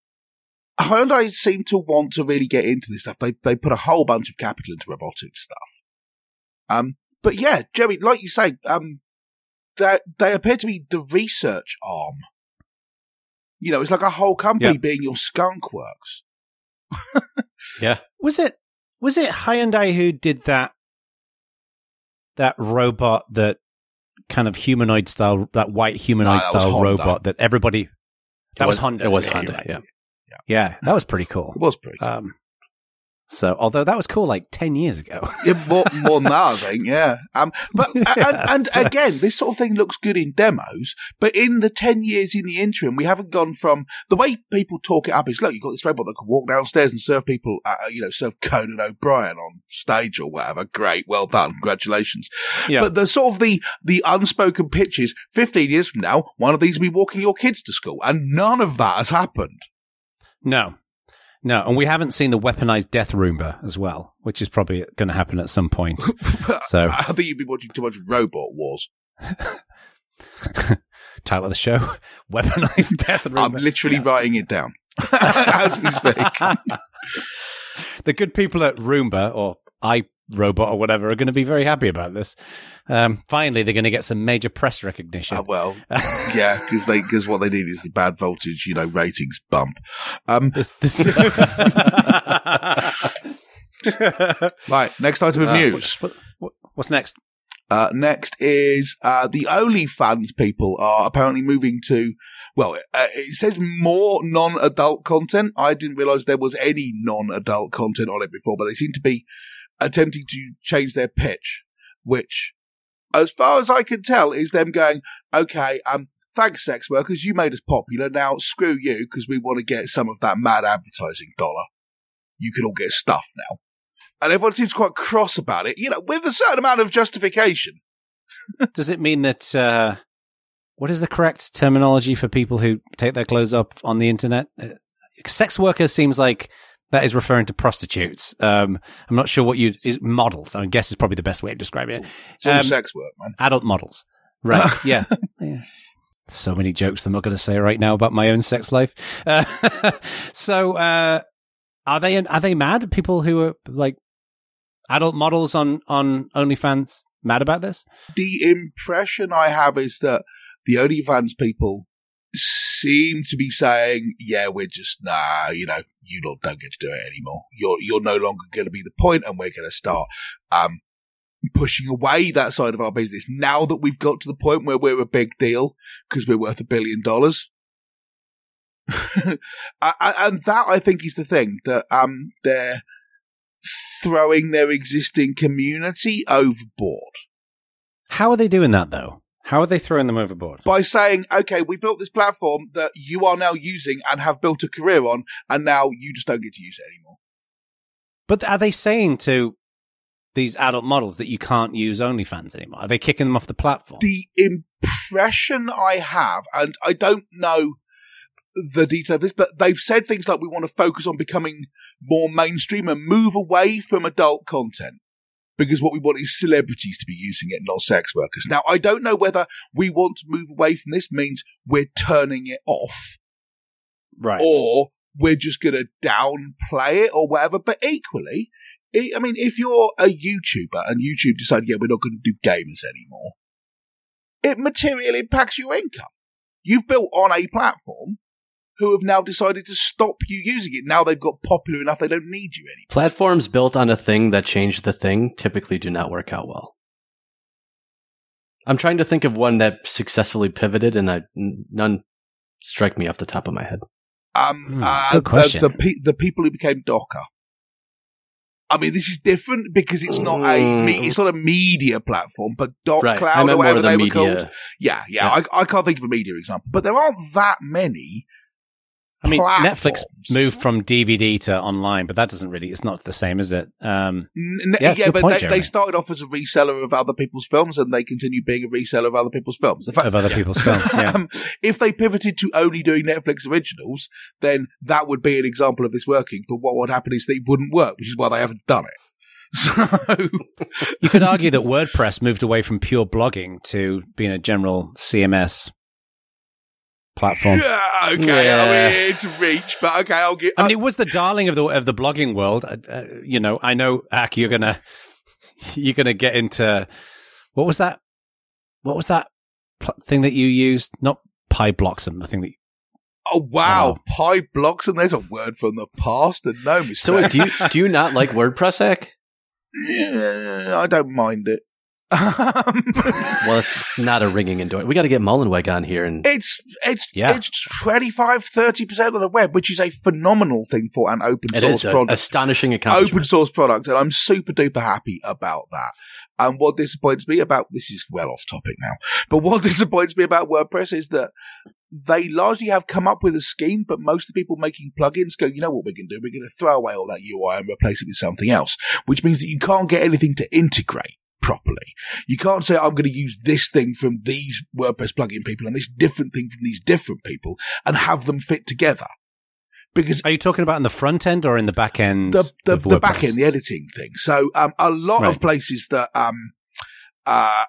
Speaker 2: Hyundai seem to want to really get into this stuff. They they put a whole bunch of capital into robotics stuff. Um, but yeah, Jeremy, like you say, um, they they appear to be the research arm. You know, it's like a whole company
Speaker 1: Yeah.
Speaker 2: being your skunk works. Yeah.
Speaker 1: Was it was it Hyundai who did that that robot that kind of humanoid style that white humanoid
Speaker 2: No, that
Speaker 1: style robot that everybody that was,
Speaker 3: was-
Speaker 1: Honda.
Speaker 3: it was
Speaker 1: yeah,
Speaker 3: Honda,
Speaker 1: you're right.
Speaker 3: yeah.
Speaker 1: Yeah, that was pretty cool.
Speaker 2: It was pretty. Cool.
Speaker 1: Um so although that was cool like 10 years ago.
Speaker 2: Yeah, more, more than that, I think. Yeah. Um, but and, and
Speaker 1: Yeah.
Speaker 2: again, this sort of thing looks good in demos, but in the ten years in the interim, we haven't gone from the way people talk it up is look, you've got this robot that can walk downstairs and serve people, uh, you know, serve Conan O'Brien on stage or whatever. Great, well done, congratulations.
Speaker 1: Yeah.
Speaker 2: But the sort of the the unspoken pitch is fifteen years from now, one of these will be walking your kids to school, and none of that has happened.
Speaker 1: No. No, and we haven't seen the weaponized death Roomba as well, which is probably going to happen at some point. So,
Speaker 2: I think you've been watching too much Robot Wars.
Speaker 1: title of the show: Weaponized Death Roomba.
Speaker 2: I'm literally writing it down as we speak.
Speaker 1: the good people at Roomba or iRobot or whatever are going to be very happy about this. Um, finally, they're going to get some major press recognition.
Speaker 2: Uh, well, yeah, because they because what they need is the bad voltage, you know, ratings bump. Um,
Speaker 1: This- this-
Speaker 2: right, next item of
Speaker 1: Uh,
Speaker 2: news.
Speaker 1: what- what- what's next?
Speaker 2: Uh, next is uh, the OnlyFans people are apparently moving to. Well, uh, it says more non-adult content. I didn't realize there was any non-adult content on it before, but they seem to be attempting to change their pitch, which, as far as I can tell, is them going, "Okay, um, thanks, sex workers, you made us popular. Now screw you because we want to get some of that mad advertising dollar. You can all get stuff now." And everyone seems quite cross about it, you know, with a certain amount of justification.
Speaker 1: Does it mean that? Uh, what is the correct terminology for people who take their clothes up on the internet? Uh, sex workers seems like that is referring to prostitutes. Um, I'm not sure what you is models. I guess is probably the best way of describing it.
Speaker 2: It's all
Speaker 1: Um,
Speaker 2: sex work, man.
Speaker 1: Adult models, right? yeah. yeah. So many jokes I'm not going to say right now about my own sex life. Uh, so, uh, are they are they mad? People who are like adult models on on OnlyFans mad about this?
Speaker 2: The impression I have is that the OnlyFans people seem to be saying, "Yeah, we're just nah, you know, you lot don't get to do it anymore. You're you're no longer going to be the point, and we're going to start um pushing away that side of our business now that we've got to the point where we're a big deal because we're worth a billion dollars." And that I think is the thing that um they're throwing their existing community overboard.
Speaker 1: How are they doing that though? How are they throwing them overboard?
Speaker 2: By saying, okay, we built this platform that you are now using and have built a career on, and now you just don't get to use it anymore.
Speaker 1: But are they saying to these adult models that you can't use OnlyFans anymore? Are they kicking them off the platform?
Speaker 2: The impression I have, and I don't know the detail of this, but they've said things like we want to focus on becoming more mainstream and move away from adult content because what we want is celebrities to be using it, not sex workers. Now, I don't know whether we want to move away from this means we're turning it off
Speaker 1: right.
Speaker 2: or we're just going to downplay it or whatever. But equally, I mean, if you're a YouTuber and YouTube decide, yeah, we're not going to do gamers anymore, it materially impacts your income. You've built on a platform who have now decided to stop you using it. Now they've got popular enough they don't need you anymore.
Speaker 3: Platforms built on a thing that changed the thing typically do not work out well. I'm trying to think of one that successfully pivoted, and I, none strike me off the top of my head.
Speaker 2: Um, hmm, uh, good question. The, the, pe- the, people who became Docker. I mean, this is different because it's not a mm. me- it's not a media platform, but Doc right. Cloud or whatever the they media. were called. Yeah, yeah. yeah. I, I, can't think of a media example, but there aren't that many
Speaker 1: I mean, platforms. Netflix moved from DVD to online, but that doesn't really, it's not the same, is it? Um,
Speaker 2: N- yeah, yeah but point, they, they, started off as a reseller of other people's films and they continue being a reseller of other people's films.
Speaker 1: The fact, of other yeah. people's films, yeah. um,
Speaker 2: if they pivoted to only doing Netflix originals, then that would be an example of this working. But what would happen is they wouldn't work, which is why they haven't done it. So
Speaker 1: you could argue that WordPress moved away from pure blogging to being a general CMS platform.
Speaker 2: Yeah, okay. Yeah. I mean, it's reach, but okay, I'll get.
Speaker 1: I mean, it was the darling of the of the blogging world. Uh, uh, you know, I know, Aq, you're gonna you're gonna get into what was that? What was that pl- thing that you used? Not pie blocks, and the thing that.
Speaker 2: Oh wow, oh. and There's a word from the past, and no mistake.
Speaker 3: So, do you do you not like WordPress, Aq?
Speaker 2: Yeah, I don't mind it.
Speaker 3: Um, well, it's not a ringing endorsement. We got to get Mullenweg on here, and
Speaker 2: it's it's yeah. it's 25 30 percent of the web, which is a phenomenal thing for an open it source product.
Speaker 3: Astonishing accomplishment.
Speaker 2: Open source product, and I'm super duper happy about that. And what disappoints me about this is well off topic now, but what disappoints me about WordPress is that they largely have come up with a scheme, but most of the people making plugins go, you know what we're going to do? We're going to throw away all that UI and replace it with something else, which means that you can't get anything to integrate properly. You can't say, I'm going to use this thing from these WordPress plugin people and this different thing from these different people and have them fit together. Because
Speaker 1: are you talking about in the front end or in the back end?
Speaker 2: The the, the back end, the editing thing. So um, a lot right. of places that um, uh,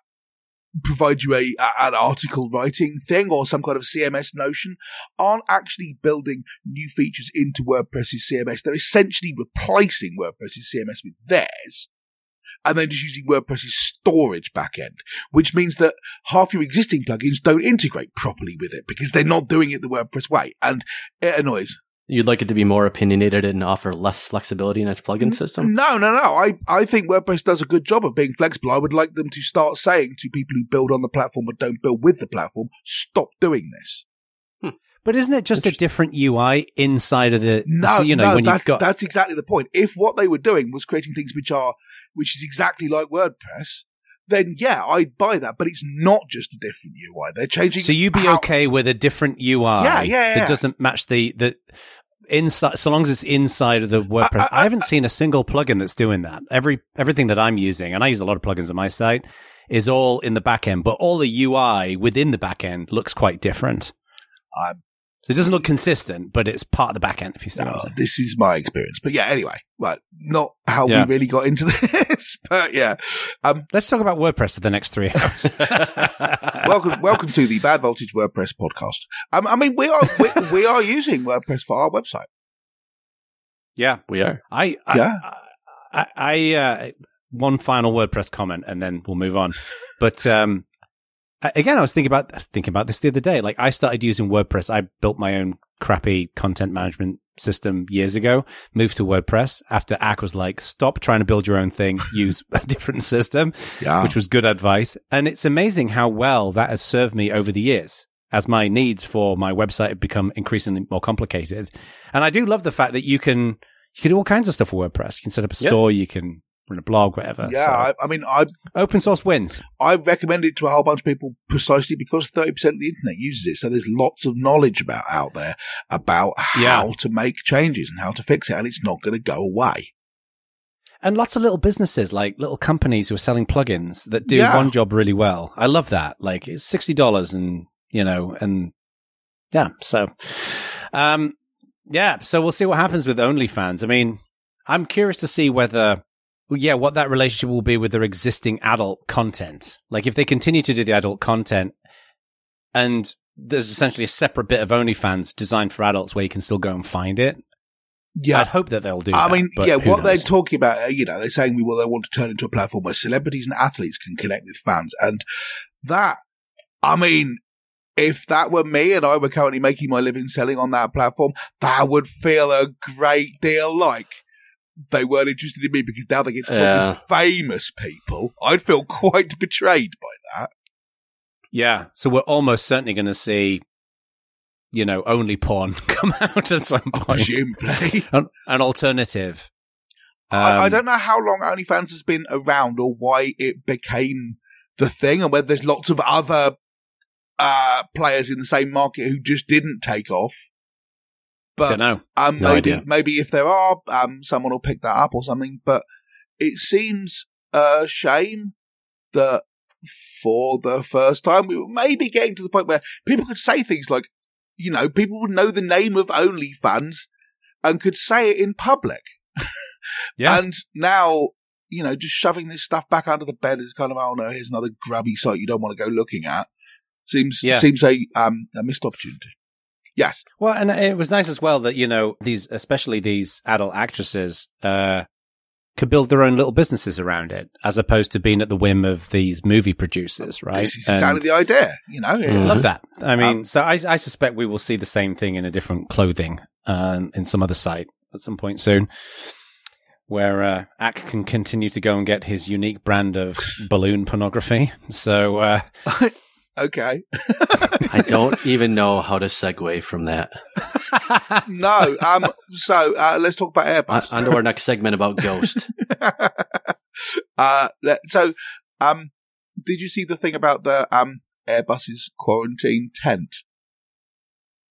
Speaker 2: provide you a, a, an article writing thing or some kind of CMS notion aren't actually building new features into WordPress's CMS. They're essentially replacing WordPress's CMS with theirs and then just using WordPress's storage backend, which means that half your existing plugins don't integrate properly with it because they're not doing it the WordPress way, and it annoys.
Speaker 3: You'd like it to be more opinionated and offer less flexibility in its plugin system?
Speaker 2: No, no, no. I, I think WordPress does a good job of being flexible. I would like them to start saying to people who build on the platform but don't build with the platform, stop doing this.
Speaker 1: But isn't it just a different UI inside of the?
Speaker 2: No, so, you know, no, when that's, got- that's exactly the point. If what they were doing was creating things which are which is exactly like WordPress, then yeah, I'd buy that. But it's not just a different UI. They're changing.
Speaker 1: So you'd be how- okay with a different UI
Speaker 2: yeah, yeah, yeah.
Speaker 1: that doesn't match the, the inside, so long as it's inside of the WordPress. I, I, I, haven't seen a single plugin that's doing that. Every, everything that I'm using, and I use a lot of plugins on my site, is all in the backend, but all the UI within the backend looks quite different.
Speaker 2: I'm
Speaker 1: so it doesn't look consistent, but it's part of the back end, if you see no,
Speaker 2: This is my experience. But yeah, anyway, right. Not how yeah. we really got into this, but yeah. Um,
Speaker 1: Let's talk about WordPress for the next three hours.
Speaker 2: welcome, welcome to the Bad Voltage WordPress podcast. Um, I mean, we are, we, we, are using WordPress for our website.
Speaker 1: Yeah,
Speaker 3: we are.
Speaker 1: I, I yeah. I, I uh, one final WordPress comment and then we'll move on. But, um, again, I was thinking about thinking about this the other day. Like I started using WordPress. I built my own crappy content management system years ago. Moved to WordPress after Aq was like, "Stop trying to build your own thing. Use a different system," yeah. which was good advice. And it's amazing how well that has served me over the years. As my needs for my website have become increasingly more complicated, and I do love the fact that you can you can do all kinds of stuff with WordPress. You can set up a store. You can run a blog, whatever.
Speaker 2: yeah,
Speaker 1: So,
Speaker 2: I, I mean, I
Speaker 1: open source wins.
Speaker 2: I recommend it to a whole bunch of people precisely because 30% of the internet uses it. So there's lots of knowledge about out there about how
Speaker 1: Yeah.
Speaker 2: to make changes and how to fix it. And it's not going to go away.
Speaker 1: And lots of little businesses, like little companies who are selling plugins that do
Speaker 2: Yeah.
Speaker 1: one job really well. I love that. Like it's sixty dollars, and you know, and yeah. So, um, yeah. So we'll see what happens with OnlyFans. I mean, I'm curious to see whether, yeah, what that relationship will be with their existing adult content. Like if they continue to do the adult content, and there's essentially a separate bit of OnlyFans designed for adults where you can still go and find it.
Speaker 2: Yeah.
Speaker 1: I'd hope that they'll do.
Speaker 2: I
Speaker 1: that,
Speaker 2: mean, yeah, what they're talking about, uh, you know, they're saying, we well, they want to turn into a platform where celebrities and athletes can connect with fans. And that, I mean, if that were me and I were currently making my living selling on that platform, that would feel a great deal like they weren't interested in me because now they get to talk
Speaker 3: Yeah.
Speaker 2: famous people. I'd feel quite betrayed by that.
Speaker 1: Yeah. So we're almost certainly going to see, you know, only porn come out at some point.
Speaker 2: Presumably.
Speaker 1: An, an alternative.
Speaker 2: I, I
Speaker 1: Um,
Speaker 2: don't know how long OnlyFans has been around or why it became the thing and whether there's lots of other uh, players in the same market who just didn't take off. But
Speaker 1: Don't know.
Speaker 2: um,
Speaker 3: No
Speaker 2: maybe
Speaker 3: idea.
Speaker 2: maybe if there are, um, someone will pick that up or something. But it seems a shame that for the first time we were maybe getting to the point where people could say things like, you know, people would know the name of OnlyFans and could say it in public.
Speaker 1: Yeah.
Speaker 2: And now, you know, just shoving this stuff back under the bed is kind of, oh no, here's another grubby site you don't want to go looking at. Seems
Speaker 1: Yeah.
Speaker 2: seems a um a missed opportunity. Yes.
Speaker 1: Well, and it was nice as well that, you know, these, especially these adult actresses, uh, could build their own little businesses around it as opposed to being at the whim of these movie producers, right?
Speaker 2: This is exactly the idea, you know.
Speaker 3: Mhm.
Speaker 1: I love that. I mean,
Speaker 2: Um,
Speaker 1: so I, I suspect we will see the same thing in a different clothing, um, in some other site at some point soon. Where uh, Aq can continue to go and get his unique brand of balloon pornography. So, uh,
Speaker 2: Okay.
Speaker 3: I don't even know how to segue from that
Speaker 2: no. Um. So uh, let's talk about
Speaker 3: On,
Speaker 2: Airbus.
Speaker 3: on to our next segment about Ghost.
Speaker 2: uh. So, um, did you see the thing about the um Airbus's quarantine tent?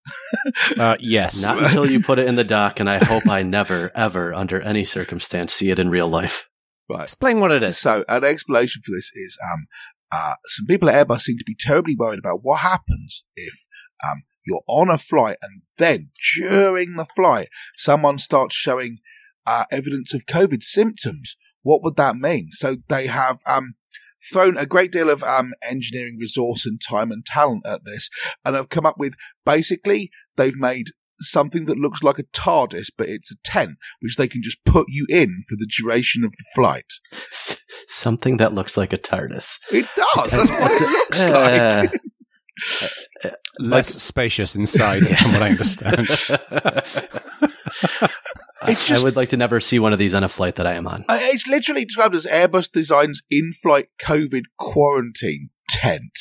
Speaker 1: uh, yes.
Speaker 3: Not until you put it in the dock, and I hope I never, ever, under any circumstance, see it in real life.
Speaker 2: Right.
Speaker 1: Explain what it is.
Speaker 2: So, an explanation for this is um, uh, some people at Airbus seem to be terribly worried about what happens if um, you're on a flight and then during the flight someone starts showing uh, evidence of COVID symptoms. What would that mean? So they have um, thrown a great deal of um, engineering resource and time and talent at this, and have come up with basically they've made something that looks like a TARDIS, but it's a tent, which they can just put you in for the duration of the flight.
Speaker 3: S- something that looks like a TARDIS.
Speaker 2: It does. That's what it looks like.
Speaker 3: Uh,
Speaker 1: Less spacious inside, from what I understand.
Speaker 3: I,
Speaker 2: It's just-
Speaker 3: I would like to never see one of these on a flight that I am on.
Speaker 2: Uh, It's literally described as Airbus designs in-flight COVID quarantine tent,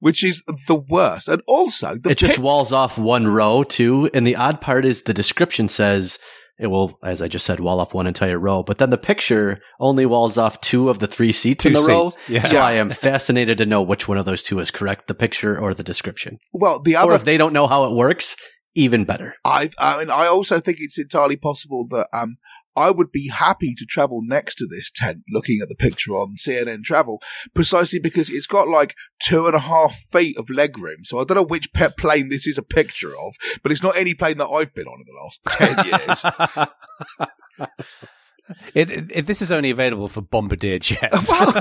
Speaker 2: which is the worst. And also, the
Speaker 3: it just
Speaker 2: pic-
Speaker 3: walls off one row too, and the odd part is the description says it will, as I just said, wall off one entire row. But then the picture only walls off two of the three seats in
Speaker 1: Two
Speaker 3: the row.
Speaker 1: yeah.
Speaker 3: So I am fascinated to know which one of those two is correct: the picture or the description.
Speaker 2: well, the other, Or
Speaker 3: if they don't know how it works, even better.
Speaker 2: I, I mean, I also think it's entirely possible that um, I would be happy to travel next to this tent, looking at the picture on CNN Travel, precisely because it's got like two and a half feet of legroom. So I don't know which pet plane this is a picture of, but it's not any plane that I've been on in the last ten years.
Speaker 1: It, it, this is only available for bombardier jets.
Speaker 2: well,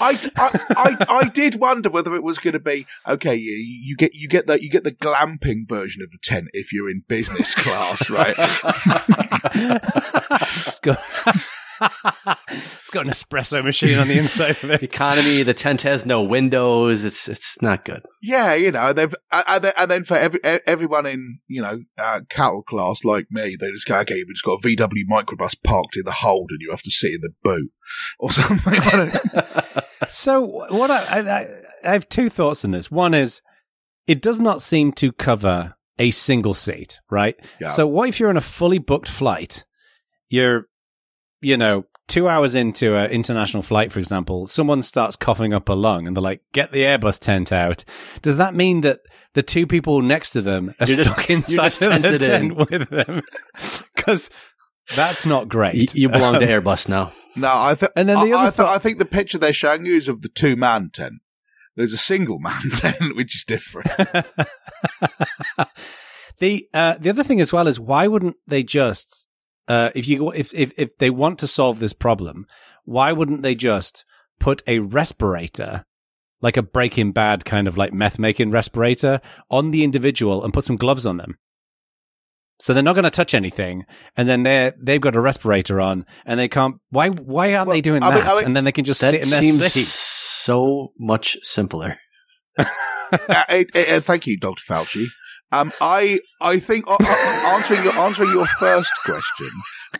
Speaker 2: I, I, I, I did wonder whether it was going to be okay. You, you get you get the you get the glamping version of the tent if you're in business class, right?
Speaker 1: it's got it's got an espresso machine on the inside of it.
Speaker 3: Economy. The tent has no windows. It's it's not good.
Speaker 2: Yeah, you know, they've and then, and then for every e- everyone in you know uh, cattle class like me, they just go, okay, we've just got a VW microbus parked in the hold, and you have to sit in the boot or something. I don't-
Speaker 1: So what I, I I have two thoughts on this. One is it does not seem to cover a single seat, right?
Speaker 2: Yeah.
Speaker 1: So what if you're on a fully booked flight? You're, you know, two hours into an international flight, for example, someone starts coughing up a lung and they're like, get the Airbus tent out. Does that mean that the two people next to them are
Speaker 3: You're
Speaker 1: stuck
Speaker 3: you're
Speaker 1: inside the tent
Speaker 3: in.
Speaker 1: with them? Because that's not great.
Speaker 3: You, you belong to Airbus now.
Speaker 2: No, I think.
Speaker 1: And then the
Speaker 2: I,
Speaker 1: other
Speaker 2: I, th-
Speaker 1: thought-
Speaker 2: I think the picture they're showing you is of the two man tent. There's a single man tent, which is different.
Speaker 1: the uh, the other thing as well is why wouldn't they just uh, if you if, if if they want to solve this problem, why wouldn't they just put a respirator like a Breaking Bad kind of like meth making respirator on the individual and put some gloves on them? So they're not going to touch anything, and then they they've got a respirator on, and they can't. Why why aren't
Speaker 2: Well,
Speaker 1: they doing
Speaker 2: I mean-
Speaker 1: that?
Speaker 2: I mean-
Speaker 1: and then they can just
Speaker 3: That
Speaker 1: sit in their
Speaker 3: seems
Speaker 1: seat.
Speaker 3: so much simpler.
Speaker 2: uh, uh, uh, thank you, Dr. Fauci. Um, I I think uh, uh, answering your answering your first question,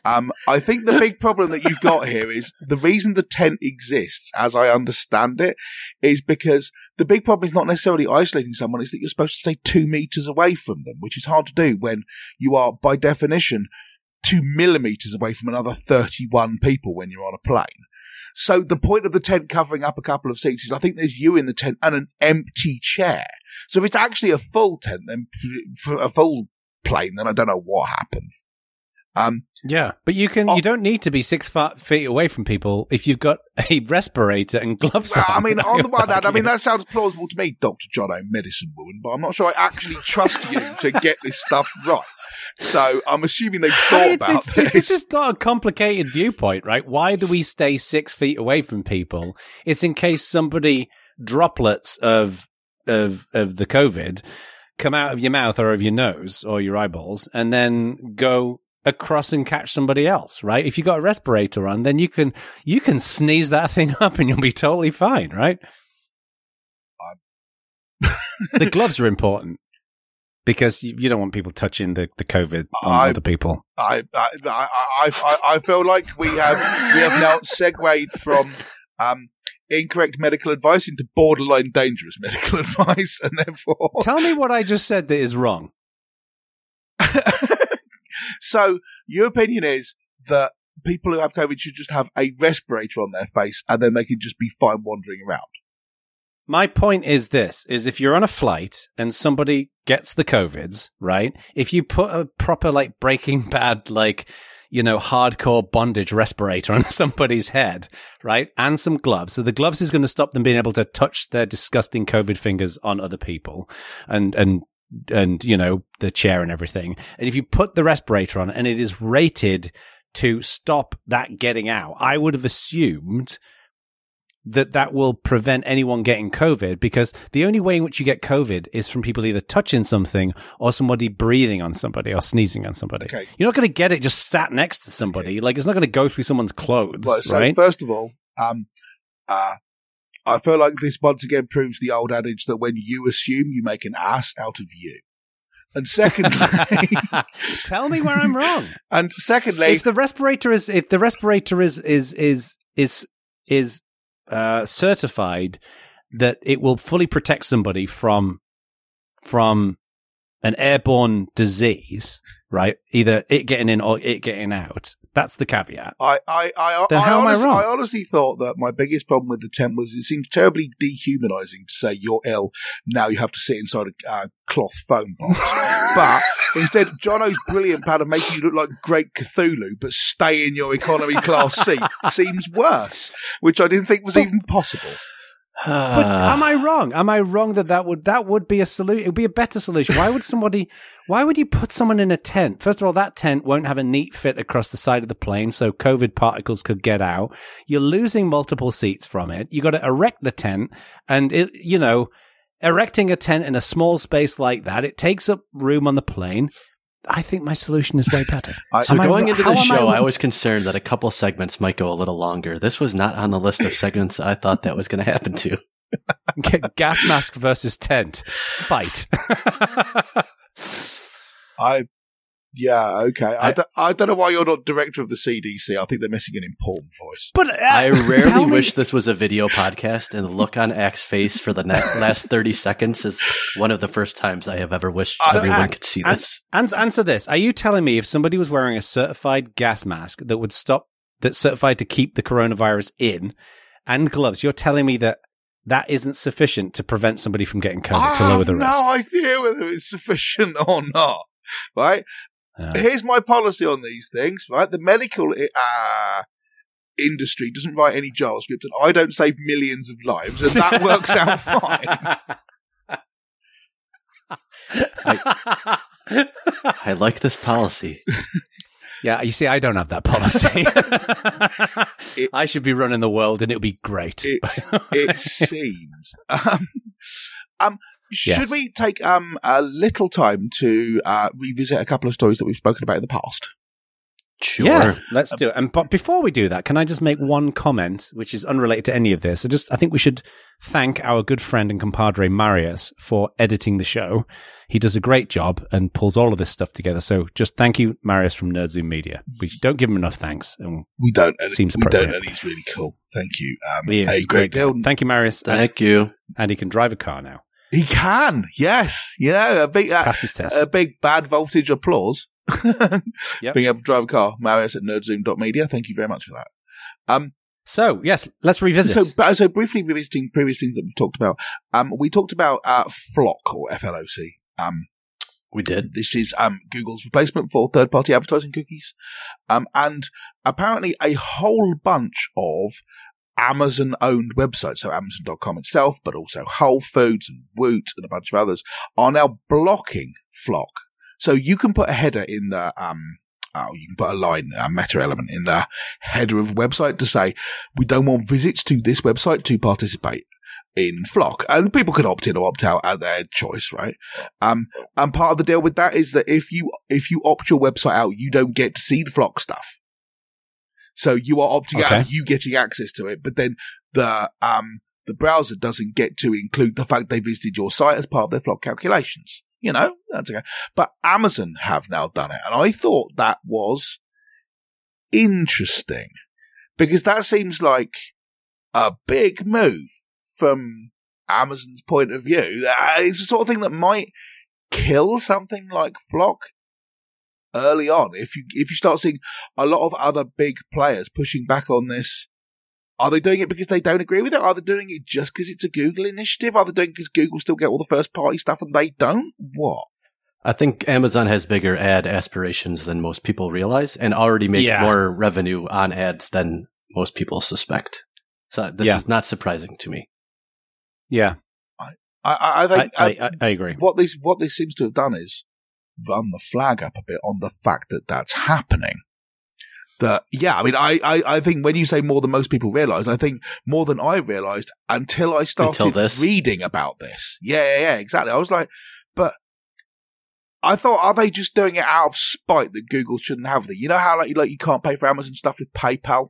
Speaker 2: um, I think the big problem that you've got here is the reason the tent exists, as I understand it, is because the big problem is not necessarily isolating someone; it's that you're supposed to stay two meters away from them, which is hard to do when you are, by definition, two millimeters away from another thirty-one people when you're on a plane. So the point of the tent covering up a couple of seats is I think there's you in the tent and an empty chair. So if it's actually a full tent, then a full plane, then I don't know what happens. Um,
Speaker 1: Yeah, but you can.
Speaker 2: Oh.
Speaker 1: You don't need to be six feet away from people if you've got a respirator and gloves on.
Speaker 2: I mean, on the one hand, I mean,
Speaker 1: that.
Speaker 2: sounds plausible to me, Dr. Jono, medicine woman, but I'm not sure I actually trust you to get this stuff right. So I'm assuming they've thought
Speaker 1: it's,
Speaker 2: about
Speaker 1: it's,
Speaker 2: this.
Speaker 1: this is not a complicated viewpoint, right? Why do we stay six feet away from people? It's in case somebody droplets of of of the COVID come out of your mouth or of your nose or your eyeballs, and then go across and catch somebody else, right? If you got a respirator on, then you can you can sneeze that thing up and you'll be totally fine, right? the gloves are important because you, you don't want people touching the, the COVID on
Speaker 2: I-
Speaker 1: other people.
Speaker 2: I, I, I, I, I, I feel like we have we have now segued from um, incorrect medical advice into borderline dangerous medical advice, and therefore,
Speaker 1: Tell me what I just said that is wrong.
Speaker 2: So your opinion is that people who have COVID should just have a respirator on their face, and then they can just be fine wandering around.
Speaker 1: My point is this is if you're on a flight and somebody gets the COVIDs, right? If you put a proper like breaking bad, like, you know, hardcore bondage respirator on somebody's head, right? And some gloves. So the gloves is going to stop them being able to touch their disgusting COVID fingers on other people and, and, and, you know, the chair and everything. And if you put the respirator on and it is rated to stop that getting out, I would have assumed that that will prevent anyone getting COVID because the only way in which you get COVID is from people either touching something or somebody breathing on somebody or sneezing on somebody.
Speaker 2: Okay.
Speaker 1: You're not going to get it just sat next to somebody. Like it's not going to go through someone's clothes,
Speaker 2: Right, so
Speaker 1: right?
Speaker 2: first of all, um, uh, I feel like this once again proves the old adage that when you assume, you make an ass out of you. And secondly,
Speaker 1: Tell me where I'm wrong.
Speaker 2: and secondly,
Speaker 1: if the respirator is if the respirator is is is is is uh, certified that it will fully protect somebody from from an airborne disease, right? Either it getting in or it getting out. That's the caveat.
Speaker 2: I, I, I,
Speaker 1: Then
Speaker 2: I,
Speaker 1: how am I
Speaker 2: honestly,
Speaker 1: wrong?
Speaker 2: I honestly thought that my biggest problem with the tent was it seems terribly dehumanizing to say you're ill. Now you have to sit inside a uh, cloth phone box. but instead, Jono's brilliant plan of making you look like Great Cthulhu, but stay in your economy class seat seems worse, which I didn't think was even possible.
Speaker 1: But ah. am I wrong? Am I wrong that that would that would be a solution? It would be a better solution. Why would somebody? Why would you put someone in a tent? First of all, that tent won't have a neat fit across the side of the plane, so COVID particles could get out. You're losing multiple seats from it. You got to erect the tent, and it, you know, erecting a tent in a small space like that, it takes up room on the plane. I think my solution is way better.
Speaker 2: I-
Speaker 3: So
Speaker 1: Am I
Speaker 3: going
Speaker 1: wro-
Speaker 3: into
Speaker 1: how
Speaker 3: the
Speaker 1: am I
Speaker 3: show, I, was concerned that a couple segments might go a little longer. This was not on the list of segments I thought that was going to happen to.
Speaker 1: Gas mask versus tent fight.
Speaker 2: I, yeah, okay. I, don't, I don't know why you're not director of the CDC. I think they're missing an important voice.
Speaker 1: but uh,
Speaker 3: I
Speaker 1: tell
Speaker 3: rarely wish this was a video podcast, and the look on Aq's face for the ne- last 30 seconds is one of the first times I have ever wished
Speaker 1: So,
Speaker 3: everyone
Speaker 1: Aq,
Speaker 3: could see
Speaker 1: an-
Speaker 3: this.
Speaker 1: Ans- answer this. Are you telling me if somebody was wearing a certified gas mask that would stop that's certified to keep the coronavirus in and gloves. You're telling me that that isn't sufficient to prevent somebody from getting COVID
Speaker 2: I
Speaker 1: to lower
Speaker 2: have
Speaker 1: the risk.
Speaker 2: no idea whether it's sufficient or not. Right?
Speaker 1: Yeah.
Speaker 2: Here's my policy on these things. Right? The medical uh, industry doesn't write any JavaScript, and I don't save millions of lives, and that works out fine.
Speaker 3: I like this policy.
Speaker 1: yeah, you see, I don't have that policy.
Speaker 2: It-
Speaker 1: I should be running the world, and it would be great.
Speaker 2: It's, it seems. Um, um, should
Speaker 1: Yes.
Speaker 2: we take um a little time to uh, revisit a couple of stories that we've spoken about in the past?
Speaker 3: Sure.
Speaker 1: Yeah, let's do it. And but before we do that, can I just make one comment, which is unrelated to any of this? I just I think we should thank our good friend and compadre Marius for editing the show. He does a great job and pulls all of this stuff together. So just thank you, Marius from Nerdzoom Media. We don't give him enough thanks. And
Speaker 2: We don't. And
Speaker 1: Seems
Speaker 2: we don't.
Speaker 1: appropriate.
Speaker 2: And he's really cool. Thank you. Um,
Speaker 1: he is
Speaker 2: a great deal.
Speaker 1: Thank you, Marius. And,
Speaker 3: Thank you.
Speaker 1: and he can drive a car now.
Speaker 2: He can. Yes. You know, a big, uh, a big bad voltage applause.
Speaker 1: Yep.
Speaker 2: Being able to drive a car. Marius at nerdzoom.media. Thank you very much for that. Um,
Speaker 1: so yes, let's revisit.
Speaker 2: So, so briefly revisiting previous things that we've talked about. Um, we talked about uh, Flock or FLOC. Um,
Speaker 3: We did.
Speaker 2: this is um, Google's replacement for third-party advertising cookies, um, and apparently a whole bunch of Amazon-owned websites, so Amazon.com itself, but also Whole Foods and Woot and a bunch of others, are now blocking Flock. So you can put a header in the um, oh, you can put a line, a meta element in the header of a website to say we don't want visits to this website to participate in Flock, and people can opt in or opt out at their choice, right? Um, and part of the deal with that is that if you if you opt your website out, you don't get to see the Flock stuff. So you are opting out
Speaker 1: Okay.
Speaker 2: of you getting access to it, but then the um the browser doesn't get to include the fact they visited your site as part of their Flock calculations. You know, that's okay. But Amazon have now done it, and I thought that was interesting because that seems like a big move from Amazon's point of view. Uh, It's the sort of thing that might kill something like Flock early on. If you if you start seeing a lot of other big players pushing back on this, are they doing it because they don't agree with it? Are they doing it just because it's a Google initiative? Are they doing it because Google still get all the first party stuff and they don't? What?
Speaker 3: I think Amazon has bigger ad aspirations than most people realize and already make
Speaker 1: Yeah.
Speaker 3: more revenue on ads than most people suspect. So this
Speaker 1: Yeah.
Speaker 3: is not surprising to me.
Speaker 1: yeah,
Speaker 2: I I, I
Speaker 1: I,
Speaker 2: think
Speaker 1: I, I, I agree.
Speaker 2: what this what this seems to have done is run the flag up a bit on the fact that that's happening. That yeah, I mean, I, I, I think when you say more than most people realize, I think more than I realized until I started
Speaker 3: Until
Speaker 2: reading about this. Yeah, yeah, yeah, exactly. I was like, but I thought, are they just doing it out of spite that Google shouldn't have the? You know how like, like you can't pay for Amazon stuff with PayPal,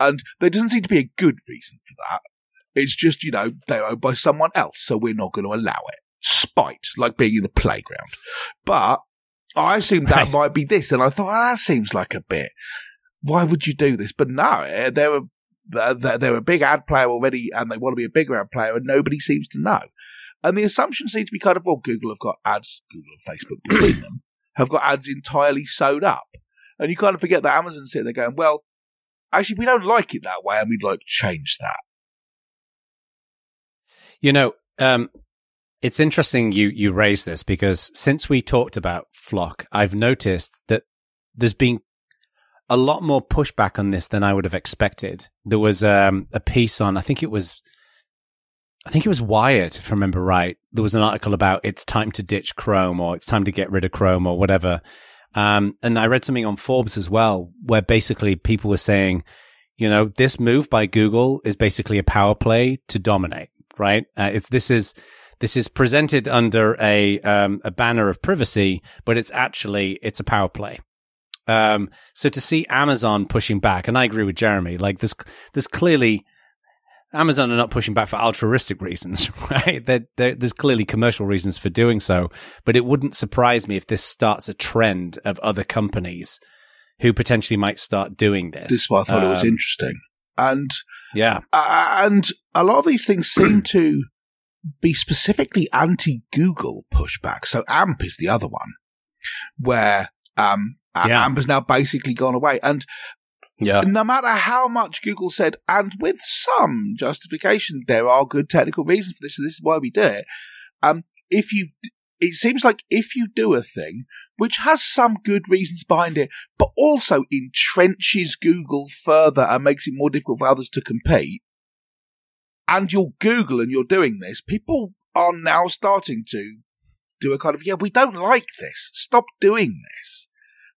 Speaker 2: and there doesn't seem to be a good reason for that. It's just, you know, they're owned by someone else, so we're not going to allow it. Spite, like being in the playground. But I assumed that
Speaker 1: Right.
Speaker 2: might be this, and I thought, oh, that seems like a bit. Why would you do this? But no, eh, they're a, they're, they're a big ad player already, and they want to be a bigger ad player, and nobody seems to know. And the assumption seems to be kind of, well, Google have got ads, Google and Facebook between them, have got ads entirely sewed up. And you kind of forget that Amazon's sitting there going, well, actually, we don't like it that way, and we'd like to change that.
Speaker 1: You know, um, it's interesting you you raise this because since we talked about Flock, I've noticed that there's been a lot more pushback on this than I would have expected. There was um, a piece on, I think it was, I think it was Wired, if I remember right. There was an article about it's time to ditch Chrome or it's time to get rid of Chrome or whatever. Um, and I read something on Forbes as well, where basically people were saying, you know, this move by Google is basically a power play to dominate, right? Uh, it's this is this is presented under a um, a banner of privacy, but it's actually it's a power play. Um, so to see Amazon pushing back, and I agree with Jeremy, like this, there's clearly Amazon are not pushing back for altruistic reasons, right? There- there- there's clearly commercial reasons for doing so, but it wouldn't surprise me if this starts a trend of other companies who potentially might start doing this.
Speaker 2: This is why I thought it was
Speaker 1: Um,
Speaker 2: interesting. And
Speaker 1: Yeah,
Speaker 2: Uh, and a lot of these things seem to be specifically anti-Google pushback. So AMP is the other one, where um,
Speaker 1: Yeah.
Speaker 2: AMP has now basically gone away. And
Speaker 3: Yeah.
Speaker 2: no matter how much Google said, and with some justification, there are good technical reasons for this, and this is why we do it. Um, if you, it seems like if you do a thing which has some good reasons behind it, but also entrenches Google further and makes it more difficult for others to compete, and you're Google and you're doing this, people are now starting to do a kind of, yeah, we don't like this. Stop doing this.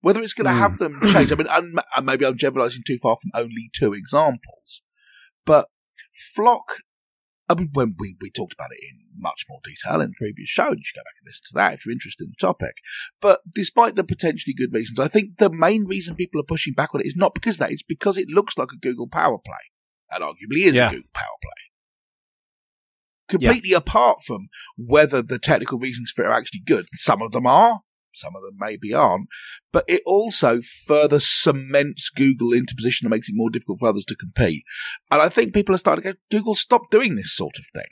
Speaker 2: Whether it's going to
Speaker 1: Hmm.
Speaker 2: have them change, I mean, and and maybe I'm generalizing too far from only two examples, but Flock, I mean, when we, we talked about it in much more detail in the previous show, and you should go back and listen to that if you're interested in the topic. But despite the potentially good reasons, I think the main reason people are pushing back on it is not because of that, it's because it looks like a Google Power Play, and arguably is
Speaker 1: Yeah.
Speaker 2: a Google Power Play. Completely apart from whether the technical reasons for it are actually good. Some of them are, some of them maybe aren't, but it also further cements Google into position and makes it more difficult for others to compete. And I think people are starting to go, Google, stop doing this sort of thing.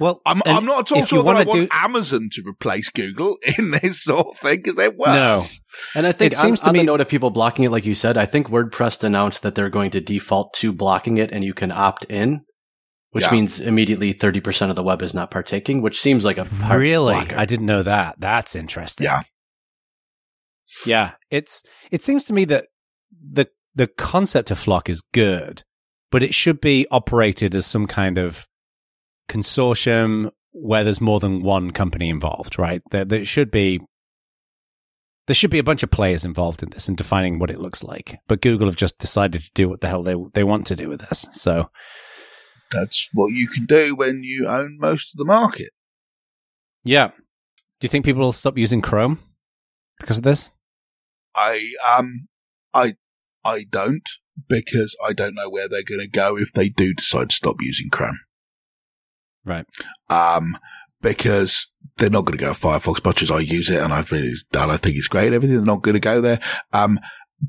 Speaker 1: Well,
Speaker 2: I'm, I'm not at all sure that I
Speaker 1: wanna
Speaker 2: want
Speaker 1: do-
Speaker 2: Amazon to replace Google in this sort of thing because they're worse.
Speaker 3: And I think
Speaker 1: It seems
Speaker 3: on,
Speaker 1: to
Speaker 3: on
Speaker 1: me-
Speaker 3: the note of people blocking it, like you said, I think WordPress announced that they're going to default to blocking it and you can opt in, which
Speaker 2: Yeah.
Speaker 3: means immediately 30% of the web is not partaking, which seems like a hard
Speaker 1: really,
Speaker 3: blocker.
Speaker 1: I didn't know that. That's interesting.
Speaker 2: Yeah.
Speaker 1: Yeah, it's it seems to me that the the concept of Flock is good, but it should be operated as some kind of consortium where there's more than one company involved, right? There, there should be there should be a bunch of players involved in this and defining what it looks like. But Google have just decided to do what the hell they they want to do with this. So
Speaker 2: That's what you can do when you own most of the market.
Speaker 1: yeah, do you think people will stop using Chrome because of this?
Speaker 2: I um I I don't because I don't know where they're going to go if they do decide to stop using Chrome.
Speaker 1: Right.
Speaker 2: Um, because they're not going to go Firefox much as I use it, and I really and I think it's great. Everything they're not going to go there. Um,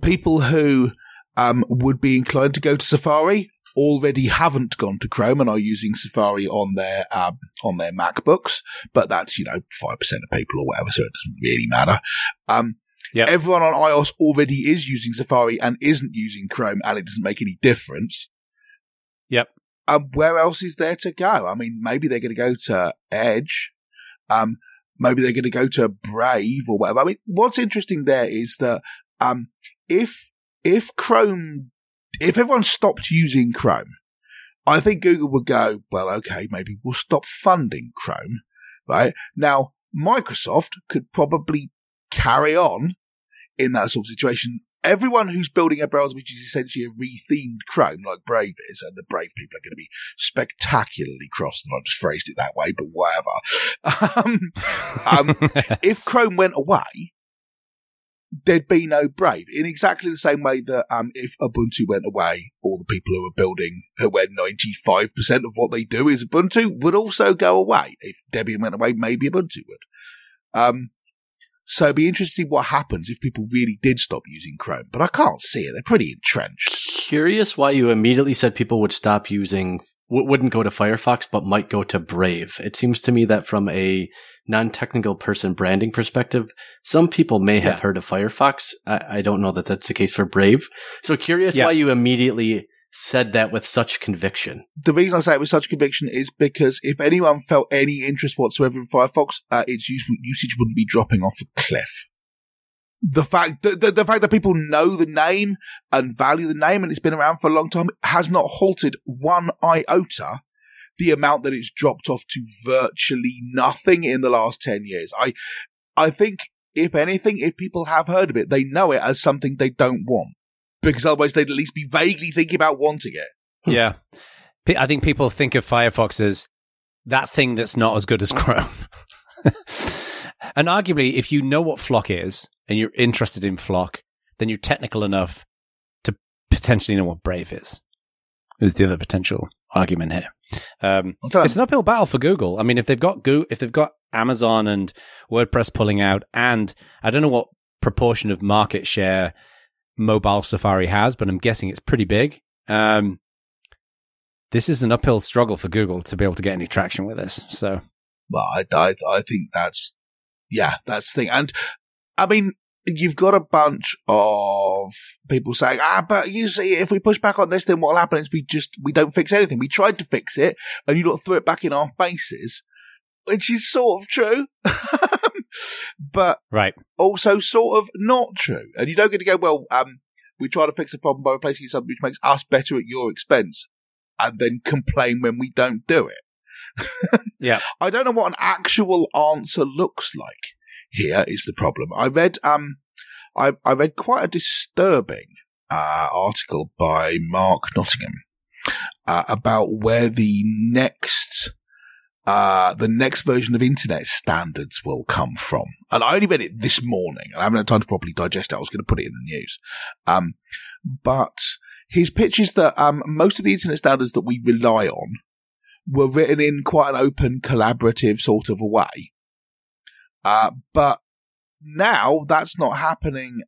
Speaker 2: people who um would be inclined to go to Safari already haven't gone to Chrome and are using Safari on their um on their MacBooks, but that's you know five percent of people or whatever, so it doesn't really matter. Um,
Speaker 1: Yep.
Speaker 2: everyone on iOS already is using Safari and isn't using Chrome, and it doesn't make any difference.
Speaker 1: Yep.
Speaker 2: Um, where else is there to go? I mean, maybe they're going to go to Edge. Um, maybe they're going to go to Brave or whatever. I mean, what's interesting there is that, um, if, if Chrome, if everyone stopped using Chrome, I think Google would go, well, okay, maybe we'll stop funding Chrome, right? Now, Microsoft could probably carry on in that sort of situation. Everyone who's building a browser which is essentially a rethemed Chrome, like Brave is, and the Brave people are going to be spectacularly cross that I just phrased it that way, but whatever. Um, um, if Chrome went away, there'd be no Brave. In exactly the same way that um, if Ubuntu went away, all the people who are building, where 95% of what they do is Ubuntu, would also go away. If Debian went away, maybe Ubuntu would. Um, so it'd be interesting what happens if people really did stop using Chrome, but I can't see it. They're pretty entrenched.
Speaker 3: Curious why you immediately said people would stop using, wouldn't go to Firefox, but might go to Brave. It seems to me that from a non-technical person branding perspective, some people may have
Speaker 1: Yeah.
Speaker 3: heard of Firefox. I, I don't know that that's the case for Brave. So curious
Speaker 1: Yeah.
Speaker 3: why you immediately said that with such conviction.
Speaker 2: The reason I say it with such conviction is because if anyone felt any interest whatsoever in Firefox, uh, its use- usage wouldn't be dropping off a cliff. The fact that the, the fact that people know the name and value the name and it's been around for a long time has not halted one iota the amount that it's dropped off to virtually nothing in the last 10 years. I, I think if anything, if people have heard of it, they know it as something they don't want because otherwise they'd at least be vaguely thinking about wanting it. Hmm.
Speaker 1: Yeah. Pe- I think people think of Firefox as that thing that's not as good as Chrome. and arguably, if you know what Flock is and you're interested in Flock, then you're technical enough to potentially know what Brave is. Is the other potential argument here. Um,
Speaker 2: I don't know.
Speaker 1: it's an uphill battle for Google. I mean, if they've got Go- if they've got Amazon and WordPress pulling out, and I don't know what proportion of market share mobile Safari has, but I'm guessing it's pretty big. Um, this is an uphill struggle for Google to be able to get any traction with this. So
Speaker 2: Well, I, I, I think that's, yeah, that's the thing. And I mean, you've got a bunch of people saying, ah, but you see, if we push back on this, then what'll happen is we just, we don't fix anything. We tried to fix it and you lot threw it back in our faces, which is sort of true, but
Speaker 1: Right.
Speaker 2: also sort of not true. And you don't get to go, well, um, we try to fix the problem by replacing something which makes us better at your expense and then complain when we don't do it.
Speaker 1: Yeah.
Speaker 2: I don't know what an actual answer looks like. Here is the problem. I read, um, I, I read quite a disturbing, uh, article by Mark Nottingham, uh, about where the next, uh, the next version of internet standards will come from. And I only read it this morning and I haven't had time to properly digest it. I was going to put it in the news. Um, but his pitch is that, um, most of the internet standards that we rely on were written in quite an open, collaborative sort of a way. Uh, but now that's not happening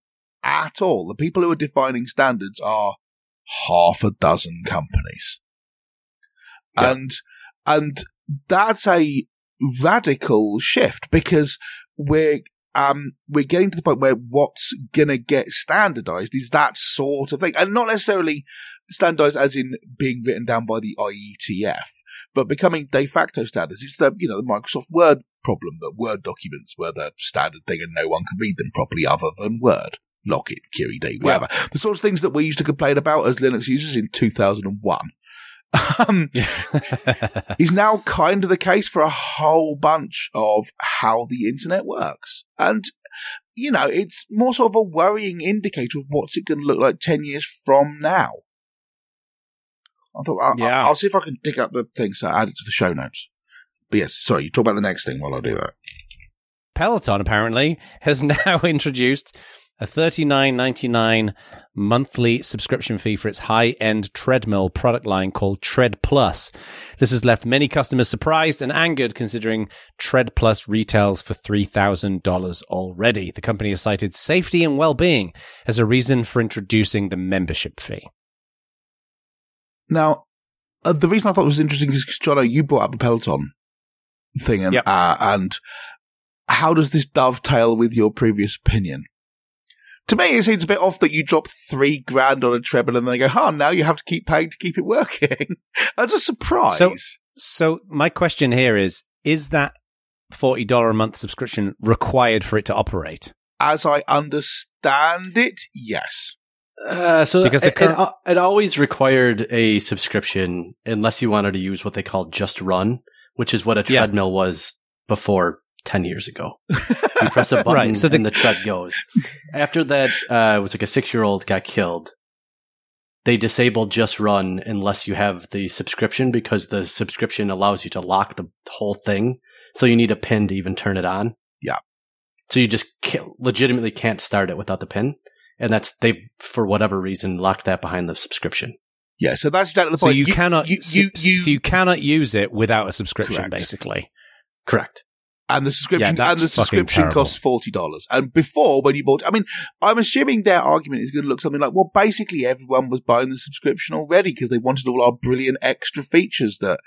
Speaker 2: at all. The people who are defining standards are half a dozen companies.
Speaker 1: Yeah.
Speaker 2: And, and that's a radical shift because we're, um, we're getting to the point where what's gonna get standardized is that sort of thing. And not necessarily standardized as in being written down by the IETF, but becoming de facto standards. It's the, you know, the Microsoft Word problem that Word documents were the standard thing and no one could read them properly other than Word. Lock-in, QED, whatever. The sorts of things that we used to complain about as Linux users in 2001. Um, is now kind of the case for a whole bunch of how the internet works. And, you know, it's more sort of a worrying indicator of what's it going to look like 10 years from now. I thought, I'll,
Speaker 1: Yeah.
Speaker 2: I'll see if I can dig up the things that I it to the show notes. But yes, sorry, you talk about the next thing while I do that.
Speaker 1: Peloton apparently has now introduced a $39.99 monthly subscription fee for its high-end treadmill product line called Tread Plus. This has left many customers surprised and angered considering Tread Plus retails for $3,000 already. The company has cited safety and well-being as a reason for introducing the membership fee.
Speaker 2: Now, uh, the reason I thought it was interesting is because, Jono, you brought up the Peloton thing and,
Speaker 1: Yep.
Speaker 2: uh, and how does this dovetail with your previous opinion? To me, it seems a bit off that you drop three grand on a treble and then they go, huh, now you have to keep paying to keep it working. As a surprise.
Speaker 1: So- So my question here is, is that $40 a month subscription required for it to operate?
Speaker 2: as I understand it, yes.
Speaker 3: Uh, so
Speaker 1: Because
Speaker 3: it,
Speaker 1: current-
Speaker 3: it, it always required a subscription unless you wanted to use what they call just run, which is what a
Speaker 1: Yeah.
Speaker 3: treadmill was before 10 years ago. You press a button
Speaker 1: Right, so the-
Speaker 3: and the tread goes. After that, uh, it was like a six year old got killed. They disabled just run unless you have the subscription because the subscription allows you to lock the whole thing. So you need a pin to even turn it on.
Speaker 2: Yeah.
Speaker 3: So you just can't, legitimately can't start it without the pin. And that's, they, for whatever reason, locked that behind the subscription.
Speaker 2: Yeah, so that's exactly the point.
Speaker 1: So
Speaker 2: point.
Speaker 1: you, cannot
Speaker 2: you,
Speaker 1: so,
Speaker 2: you, you,
Speaker 1: so you cannot use it without a subscription,
Speaker 2: Correct.
Speaker 1: basically.
Speaker 3: Correct.
Speaker 2: and the subscription
Speaker 1: Yeah,
Speaker 2: and the subscription
Speaker 1: terrible.
Speaker 2: costs forty dollars. And before, when you bought, I mean, I'm assuming their argument is going to look something like, well, basically everyone was buying the subscription already because they wanted all our brilliant extra features that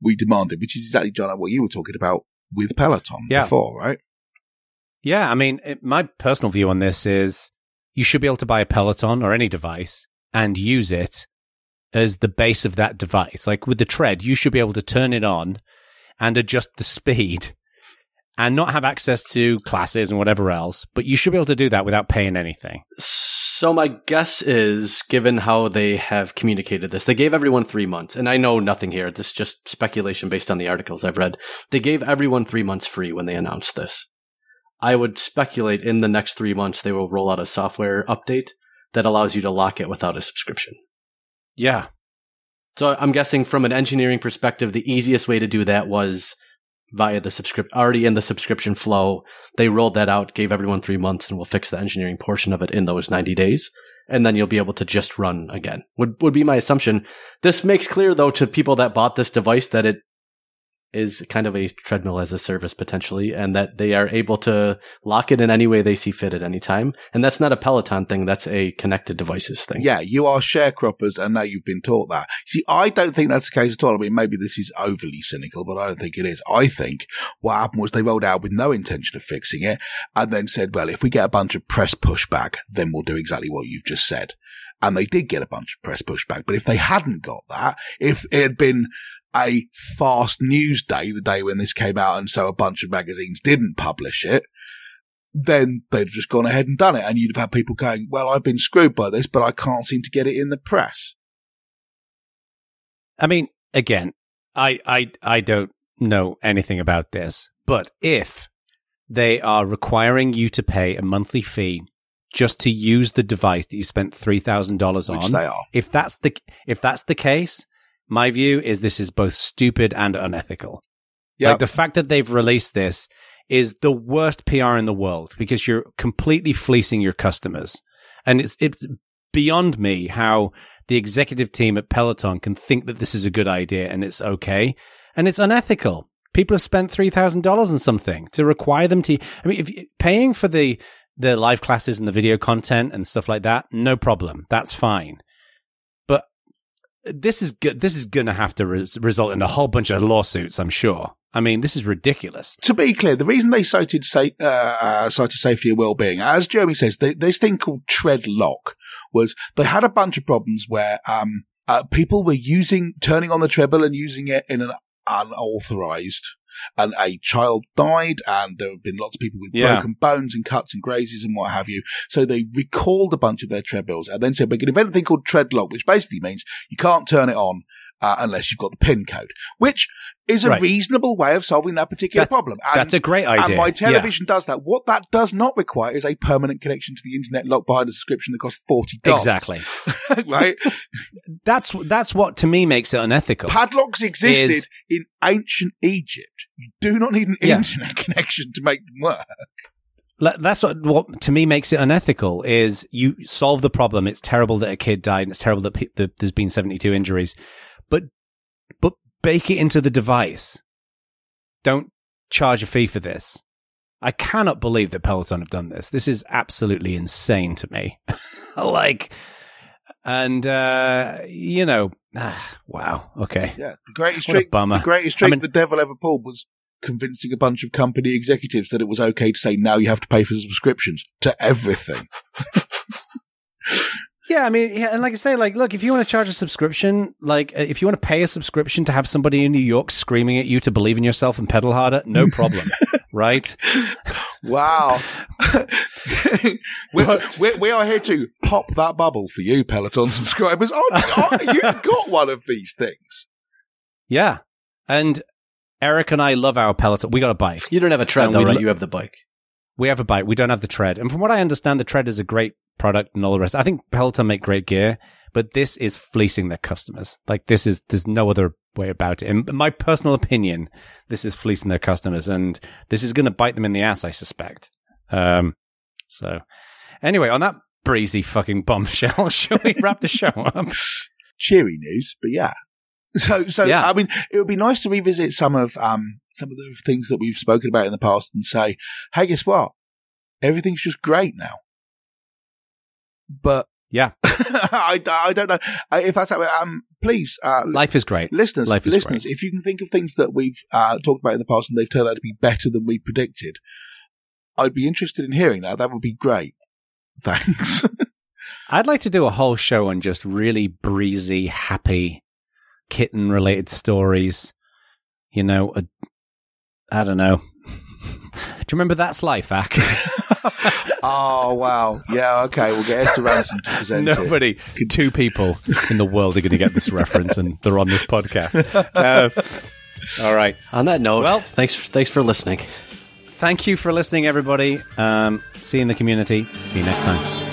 Speaker 2: we demanded, which is exactly Jono what you were talking about with Peloton
Speaker 1: Yeah.
Speaker 2: before, right?
Speaker 1: Yeah, I mean, it, my personal view on this is you should be able to buy a Peloton or any device and use it as the base of that device. Like with the tread, you should be able to turn it on and adjust the speed and not have access to classes and whatever else, but you should be able to do that without paying anything.
Speaker 3: So my guess is, given how they have communicated this, they gave everyone three months, and I know nothing here. This is just speculation based on the articles I've read. They gave everyone three months free when they announced this. I would speculate in the next three months they will roll out a software update that allows you to lock it without a subscription.
Speaker 1: Yeah.
Speaker 3: So I'm guessing from an engineering perspective, the easiest way to do that was via the subscript already in the subscription flow. They rolled that out, gave everyone three months, and we'll fix the engineering portion of it in those 90 days. And then you'll be able to just run again. Would would be my assumption. This makes clear though to people that bought this device that it is kind of a treadmill as a service potentially, and that they are able to lock it in any way they see fit at any time. And that's not a Peloton thing; that's a connected devices thing.
Speaker 2: Yeah, you are sharecroppers, and now you've been taught that. See, I don't think that's the case at all. I mean, maybe this is overly cynical, but I don't think it is. I think what happened was they rolled out with no intention of fixing it, and then said, "Well, if we get a bunch of press pushback, then we'll do exactly what you've just said." And they did get a bunch of press pushback. But if they hadn't got that, if it had been a fast news day, the day when this came out, and so a bunch of magazines didn't publish it, then they'd have just gone ahead and done it. And you'd have had people going, well, I've been screwed by this, but I can't seem to get it in the press.
Speaker 1: I mean, again, I, I, I don't know anything about this, but if they are requiring you to pay a monthly fee just to use the device that you spent three thousand dollars on.
Speaker 2: Which they are.
Speaker 1: If that's the if that's the case, my view is this is both stupid and unethical.
Speaker 2: Yeah.
Speaker 1: Like the fact that they've released this is the worst PR in the world because you're completely fleecing your customers. And it's it's beyond me how the executive team at Peloton can think that this is a good idea and it's okay. And it's unethical. People have spent three thousand dollars on something to require them to. I mean, if paying for the the live classes and the video content and stuff like that, no problem. That's fine. This is good. This is going to have to res- result in a whole bunch of lawsuits. I'm sure. I mean, this is ridiculous.
Speaker 2: To be clear, the reason they cited sa- uh, uh, cited safety and well-being, as Jeremy says, they, this thing called tread lock was they had a bunch of problems where um, uh, people were using turning on the treble and using it in an unauthorized and a child died and there have been lots of people with
Speaker 1: Yeah.
Speaker 2: broken bones and cuts and grazes and what have you. So they recalled a bunch of their treadmills and then said, we're going to invent a thing called treadlock, which basically means you can't turn it on uh, unless you've got the pin code, which is a
Speaker 1: Right.
Speaker 2: reasonable way of solving that particular
Speaker 1: That's-
Speaker 2: problem. And,
Speaker 1: That's a great idea.
Speaker 2: and my
Speaker 1: Yeah.
Speaker 2: television does that. What that does not require is a permanent connection to the internet locked behind a subscription that costs forty dollars.
Speaker 1: Exactly.
Speaker 2: right?
Speaker 1: That's that's what to me makes it unethical.
Speaker 2: Padlocks existed
Speaker 1: Is-
Speaker 2: in ancient Egypt. You do not need an
Speaker 1: Yeah.
Speaker 2: internet connection to make them work.
Speaker 1: That's what, what to me makes it unethical. Is you solve the problem. It's terrible that a kid died, and it's terrible that, pe- that there's been 72 injuries, but but bake it into the device. Don't charge a fee for this. I cannot believe that Peloton have done this. This is absolutely insane to me. like, and uh, you know, ah, wow. Okay,
Speaker 2: Yeah, the greatest trick.
Speaker 1: bummer.
Speaker 2: The greatest
Speaker 1: I
Speaker 2: trick
Speaker 1: mean-
Speaker 2: the devil ever pulled was convincing a bunch of company executives that it was okay to say now you have to pay for subscriptions to everything.
Speaker 1: Yeah, I mean, yeah, and like I say, like, look, if you want to charge a subscription, like, uh, if you want to pay a subscription to have somebody in New York screaming at you to believe in yourself and pedal harder, no problem, right?
Speaker 2: Wow. we're, we're, we are here to pop that bubble for you, Peloton subscribers. Oh, oh, you've got one of these things.
Speaker 1: Yeah, and Eric and I love our Peloton. We got a bike.
Speaker 3: You don't have a tread
Speaker 1: And
Speaker 3: though,
Speaker 1: we
Speaker 3: right?
Speaker 1: lo-
Speaker 3: you have the bike.
Speaker 1: We have a bike. We don't have the tread. And from what I understand, the tread is a great product and all the rest. I think Peloton make great gear, but this is fleecing their customers. Like this is, there's no other way about it. In my personal opinion, this is fleecing their customers and this is going to bite them in the ass, I suspect. Um, so anyway, on that breezy fucking bombshell, shall we wrap the show up?
Speaker 2: cheery news, but yeah. So, so
Speaker 1: Yeah.
Speaker 2: I mean, it would be nice to revisit some of um some of the things that we've spoken about in the past and say, hey, guess what? Everything's just great now. But
Speaker 1: Yeah.
Speaker 2: I, I don't know if that's how. Um, please, uh,
Speaker 1: Life is great.
Speaker 2: listeners,
Speaker 1: life is
Speaker 2: listeners, if you can think of things that we've uh, talked about in the past and they've turned out to be better than we predicted, I'd be interested in hearing that. That would be great. Thanks.
Speaker 1: I'd like to do a whole show on just really breezy, happy, kitten related stories. You know, a, I don't know. Do you remember That's Life, Aq?
Speaker 2: Oh wow, yeah, okay. We'll get Esther Rantzen to present it.
Speaker 1: Nobody, two people in the world are going to get this reference, and they're on this podcast. Uh, all right.
Speaker 3: On that note,
Speaker 1: Well-
Speaker 3: well, thanks thanks for listening.
Speaker 1: Thank you for listening, everybody. Um, see you in the community. See you next time.